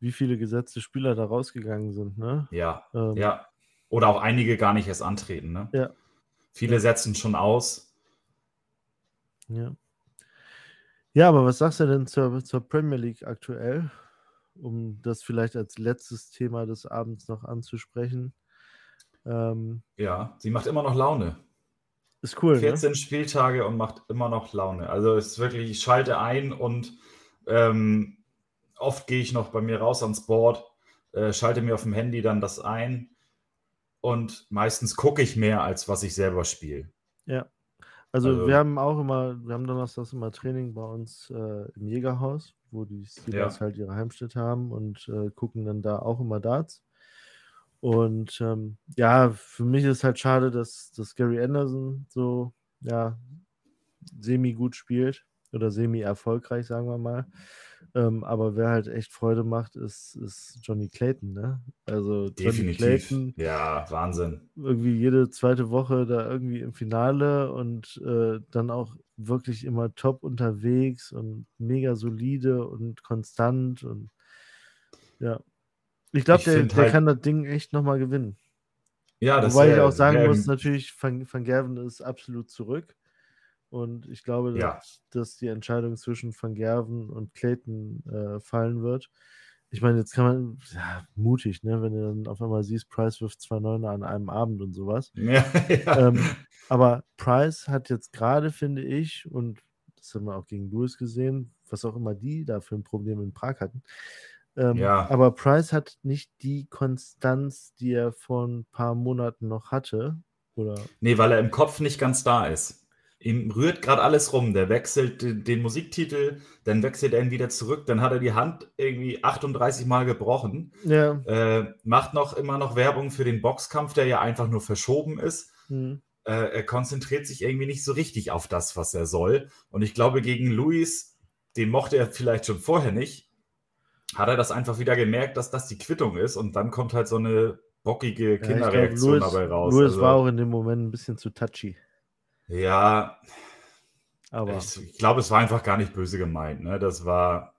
wie viele gesetzte Spieler da rausgegangen sind, ne? Ja, ähm, ja. Oder auch einige gar nicht erst antreten. Ne? Ja. Viele setzen schon aus. Ja. Ja, aber was sagst du denn zur, zur Premier League aktuell? Um das vielleicht als letztes Thema des Abends noch anzusprechen. Ähm, ja, sie macht immer noch Laune. Ist cool. 14 ne? Spieltage und macht immer noch Laune. Also es ist wirklich, ich schalte ein und ähm, oft gehe ich noch bei mir raus ans Board äh, schalte mir auf dem Handy dann das ein und meistens gucke ich mehr, als was ich selber spiele. Ja. Also, also, wir haben auch immer, wir haben donnerstags immer Training bei uns äh, im Jägerhaus, wo die Steelers ja. halt ihre Heimstätte haben und äh, gucken dann da auch immer Darts. Und ähm, ja, für mich ist halt schade, dass, dass Gary Anderson so ja, semi gut spielt oder semi erfolgreich, sagen wir mal. Ähm, aber wer halt echt Freude macht, ist, ist Johnny Clayton, ne? Also Definitiv. Johnny Clayton. Ja, Wahnsinn. Irgendwie jede zweite Woche da irgendwie im Finale und äh, dann auch wirklich immer top unterwegs und mega solide und konstant und ja. Ich glaube, der, der halt, kann das Ding echt nochmal gewinnen. Ja, das Wobei ich auch sagen muss, natürlich, Van, Van Gerven ist absolut zurück. Und ich glaube, ja. dass, dass, die Entscheidung zwischen Van Gerven und Clayton äh, fallen wird. Ich meine, jetzt kann man, ja, mutig, ne, wenn du dann auf einmal siehst, Price wirft zwei Neuner an einem Abend und sowas. (laughs) Ja, ja. Ähm, aber Price hat jetzt gerade, finde ich, und das haben wir auch gegen Lewis gesehen, was auch immer die da für ein Problem in Prag hatten. Ähm, ja. Aber Price hat nicht die Konstanz, die er vor ein paar Monaten noch hatte. Oder? Nee, weil er im Kopf nicht ganz da ist. Ihm rührt gerade alles rum. Der wechselt den, Musiktitel, dann wechselt er ihn wieder zurück, dann hat er die Hand irgendwie 38 Mal gebrochen. Ja. Äh, macht noch immer noch Werbung für den Boxkampf, der ja einfach nur verschoben ist. Mhm. Äh, er konzentriert sich irgendwie nicht so richtig auf das, was er soll. Und ich glaube, gegen Luis, den mochte er vielleicht schon vorher nicht, hat er das einfach wieder gemerkt, dass das die Quittung ist. Und dann kommt halt so eine bockige Kinderreaktion ja, dabei raus. Louis also, war auch in dem Moment ein bisschen zu touchy. Ja, aber ich, ich glaube, es war einfach gar nicht böse gemeint. Ne? Das war,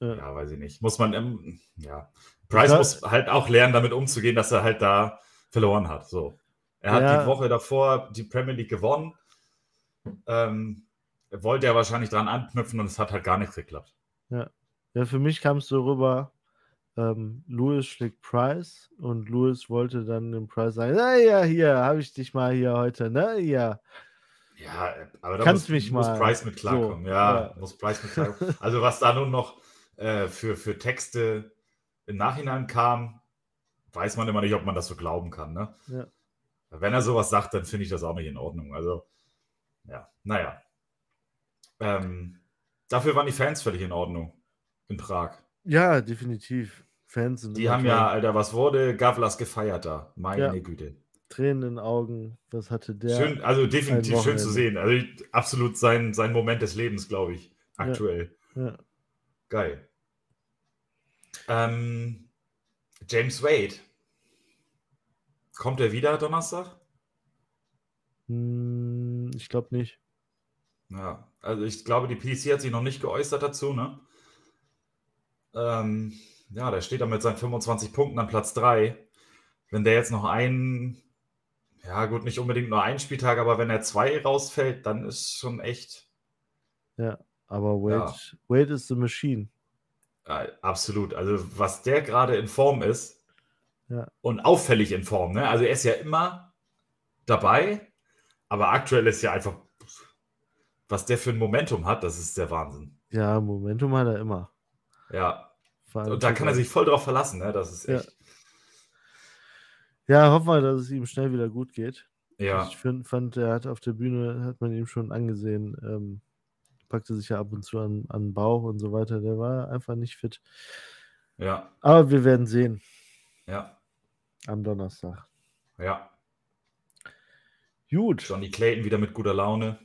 ja. ja weiß ich nicht. Muss man, ähm, ja. Price ja. muss halt auch lernen, damit umzugehen, dass er halt da verloren hat. So. Er hat ja. die Woche davor die Premier League gewonnen. Ähm, wollte er wahrscheinlich dran anknüpfen und es hat halt gar nicht geklappt. Ja, ja für mich kam es so rüber, ähm, Louis schlägt Price und Louis wollte dann dem Price sagen, naja, hier, habe ich dich mal hier heute, ne? Ja. Ja, aber da Kannst muss, mich muss mal. Price mit klarkommen. So, ja, ja, muss Price mit klarkommen. also was da nun noch äh, für, für Texte im Nachhinein kam, weiß man immer nicht, ob man das so glauben kann. Ne? Ja. Wenn er sowas sagt, dann finde ich das auch nicht in Ordnung. Also, ja, naja. Ähm, dafür waren die Fans völlig in Ordnung in Prag. Ja, definitiv. Fans sind. Die haben toll. ja, Alter, was wurde Gavlas gefeiert da? Meine ja. Güte. Tränen in den Augen. Was hatte der? Schön, also definitiv schön zu sehen. Also absolut sein, sein Moment des Lebens, glaube ich, aktuell. Ja. ja. Geil. Ähm, James Wade. Kommt er wieder Donnerstag? Hm, ich glaube nicht. Ja, also ich glaube, die PC hat sich noch nicht geäußert dazu, ne? Ähm, ja, der steht da mit seinen 25 Punkten an Platz 3. Wenn der jetzt noch einen, ja gut, nicht unbedingt nur einen Spieltag, aber wenn er zwei rausfällt, dann ist schon echt. Ja, aber Wade, ja. Wade is the machine. Ja, absolut. Also was der gerade in Form ist ja. und auffällig in Form, ne? Also er ist ja immer dabei, aber aktuell ist ja einfach, was der für ein Momentum hat, das ist der Wahnsinn. Ja, Momentum hat er immer. Ja. Und da kann er sich voll drauf verlassen, ne? Das ist echt. Ja, ja hoffen wir, dass es ihm schnell wieder gut geht. Ja. Ich find, fand, er hat auf der Bühne, hat man ihm schon angesehen, ähm, packte sich ja ab und zu an, an den Bauch und so weiter. Der war einfach nicht fit. Ja. Aber wir werden sehen. Ja. Am Donnerstag. Ja. Gut. Johnny Clayton wieder mit guter Laune.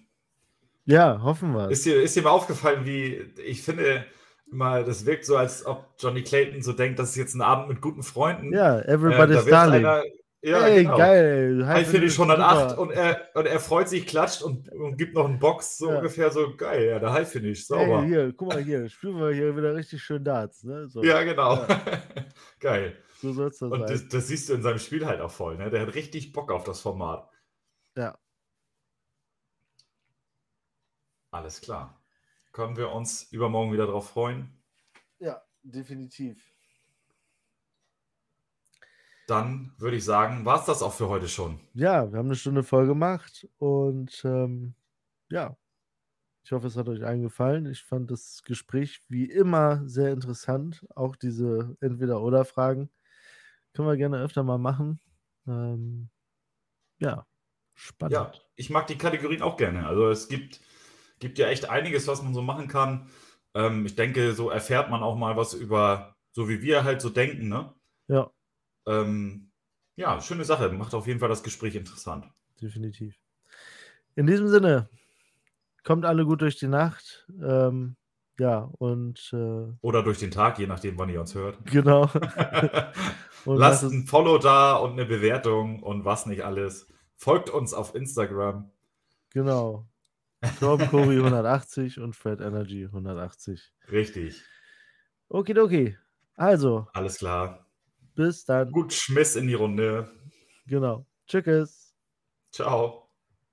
Ja, hoffen wir. Ist dir, ist dir mal aufgefallen, wie ich finde, mal, das wirkt so, als ob Johnny Clayton so denkt, das ist jetzt ein Abend mit guten Freunden. Ja, everybody's äh, darling. Einer, ja, Ey, genau. geil. High Finish 108 und er, und er freut sich, klatscht und, und gibt noch einen Box, so ja. ungefähr so geil. Ja, der High Finish, sauber. Hey, hier, guck mal hier, spielen wir hier wieder richtig schön Darts. Ne? So. Ja, genau. Ja. (laughs) geil. So soll es dann und sein. Das, das, siehst du in seinem Spiel halt auch voll. Ne? Der hat richtig Bock auf das Format. Ja. Alles klar können wir uns übermorgen wieder darauf freuen. Ja, definitiv. Dann würde ich sagen, war es das auch für heute schon. Ja, wir haben eine Stunde voll gemacht und ähm, ja. Ich hoffe, es hat euch allen gefallen. Ich fand das Gespräch wie immer sehr interessant. Auch diese Entweder-Oder-Fragen. Können wir gerne öfter mal machen. Ähm, ja, spannend. Ja, ich mag die Kategorien auch gerne. Also es gibt, gibt ja echt einiges, was man so machen kann. Ähm, ich denke, so erfährt man auch mal was über, so wie wir halt so denken, ne? Ja. Ähm, ja, schöne Sache. Macht auf jeden Fall das Gespräch interessant. Definitiv. In diesem Sinne, kommt alle gut durch die Nacht. Ähm, ja, und. Äh, Oder durch den Tag, je nachdem, wann ihr uns hört. (laughs) Genau. (laughs) Lasst ein Follow da und eine Bewertung und was nicht alles. Folgt uns auf Instagram. Genau. Tom Corey 180 und Fred Energy 180. Richtig. Okidoki. Also. Alles klar. Bis dann. Gut Schmiss in die Runde. Genau. Tschüss. Ciao.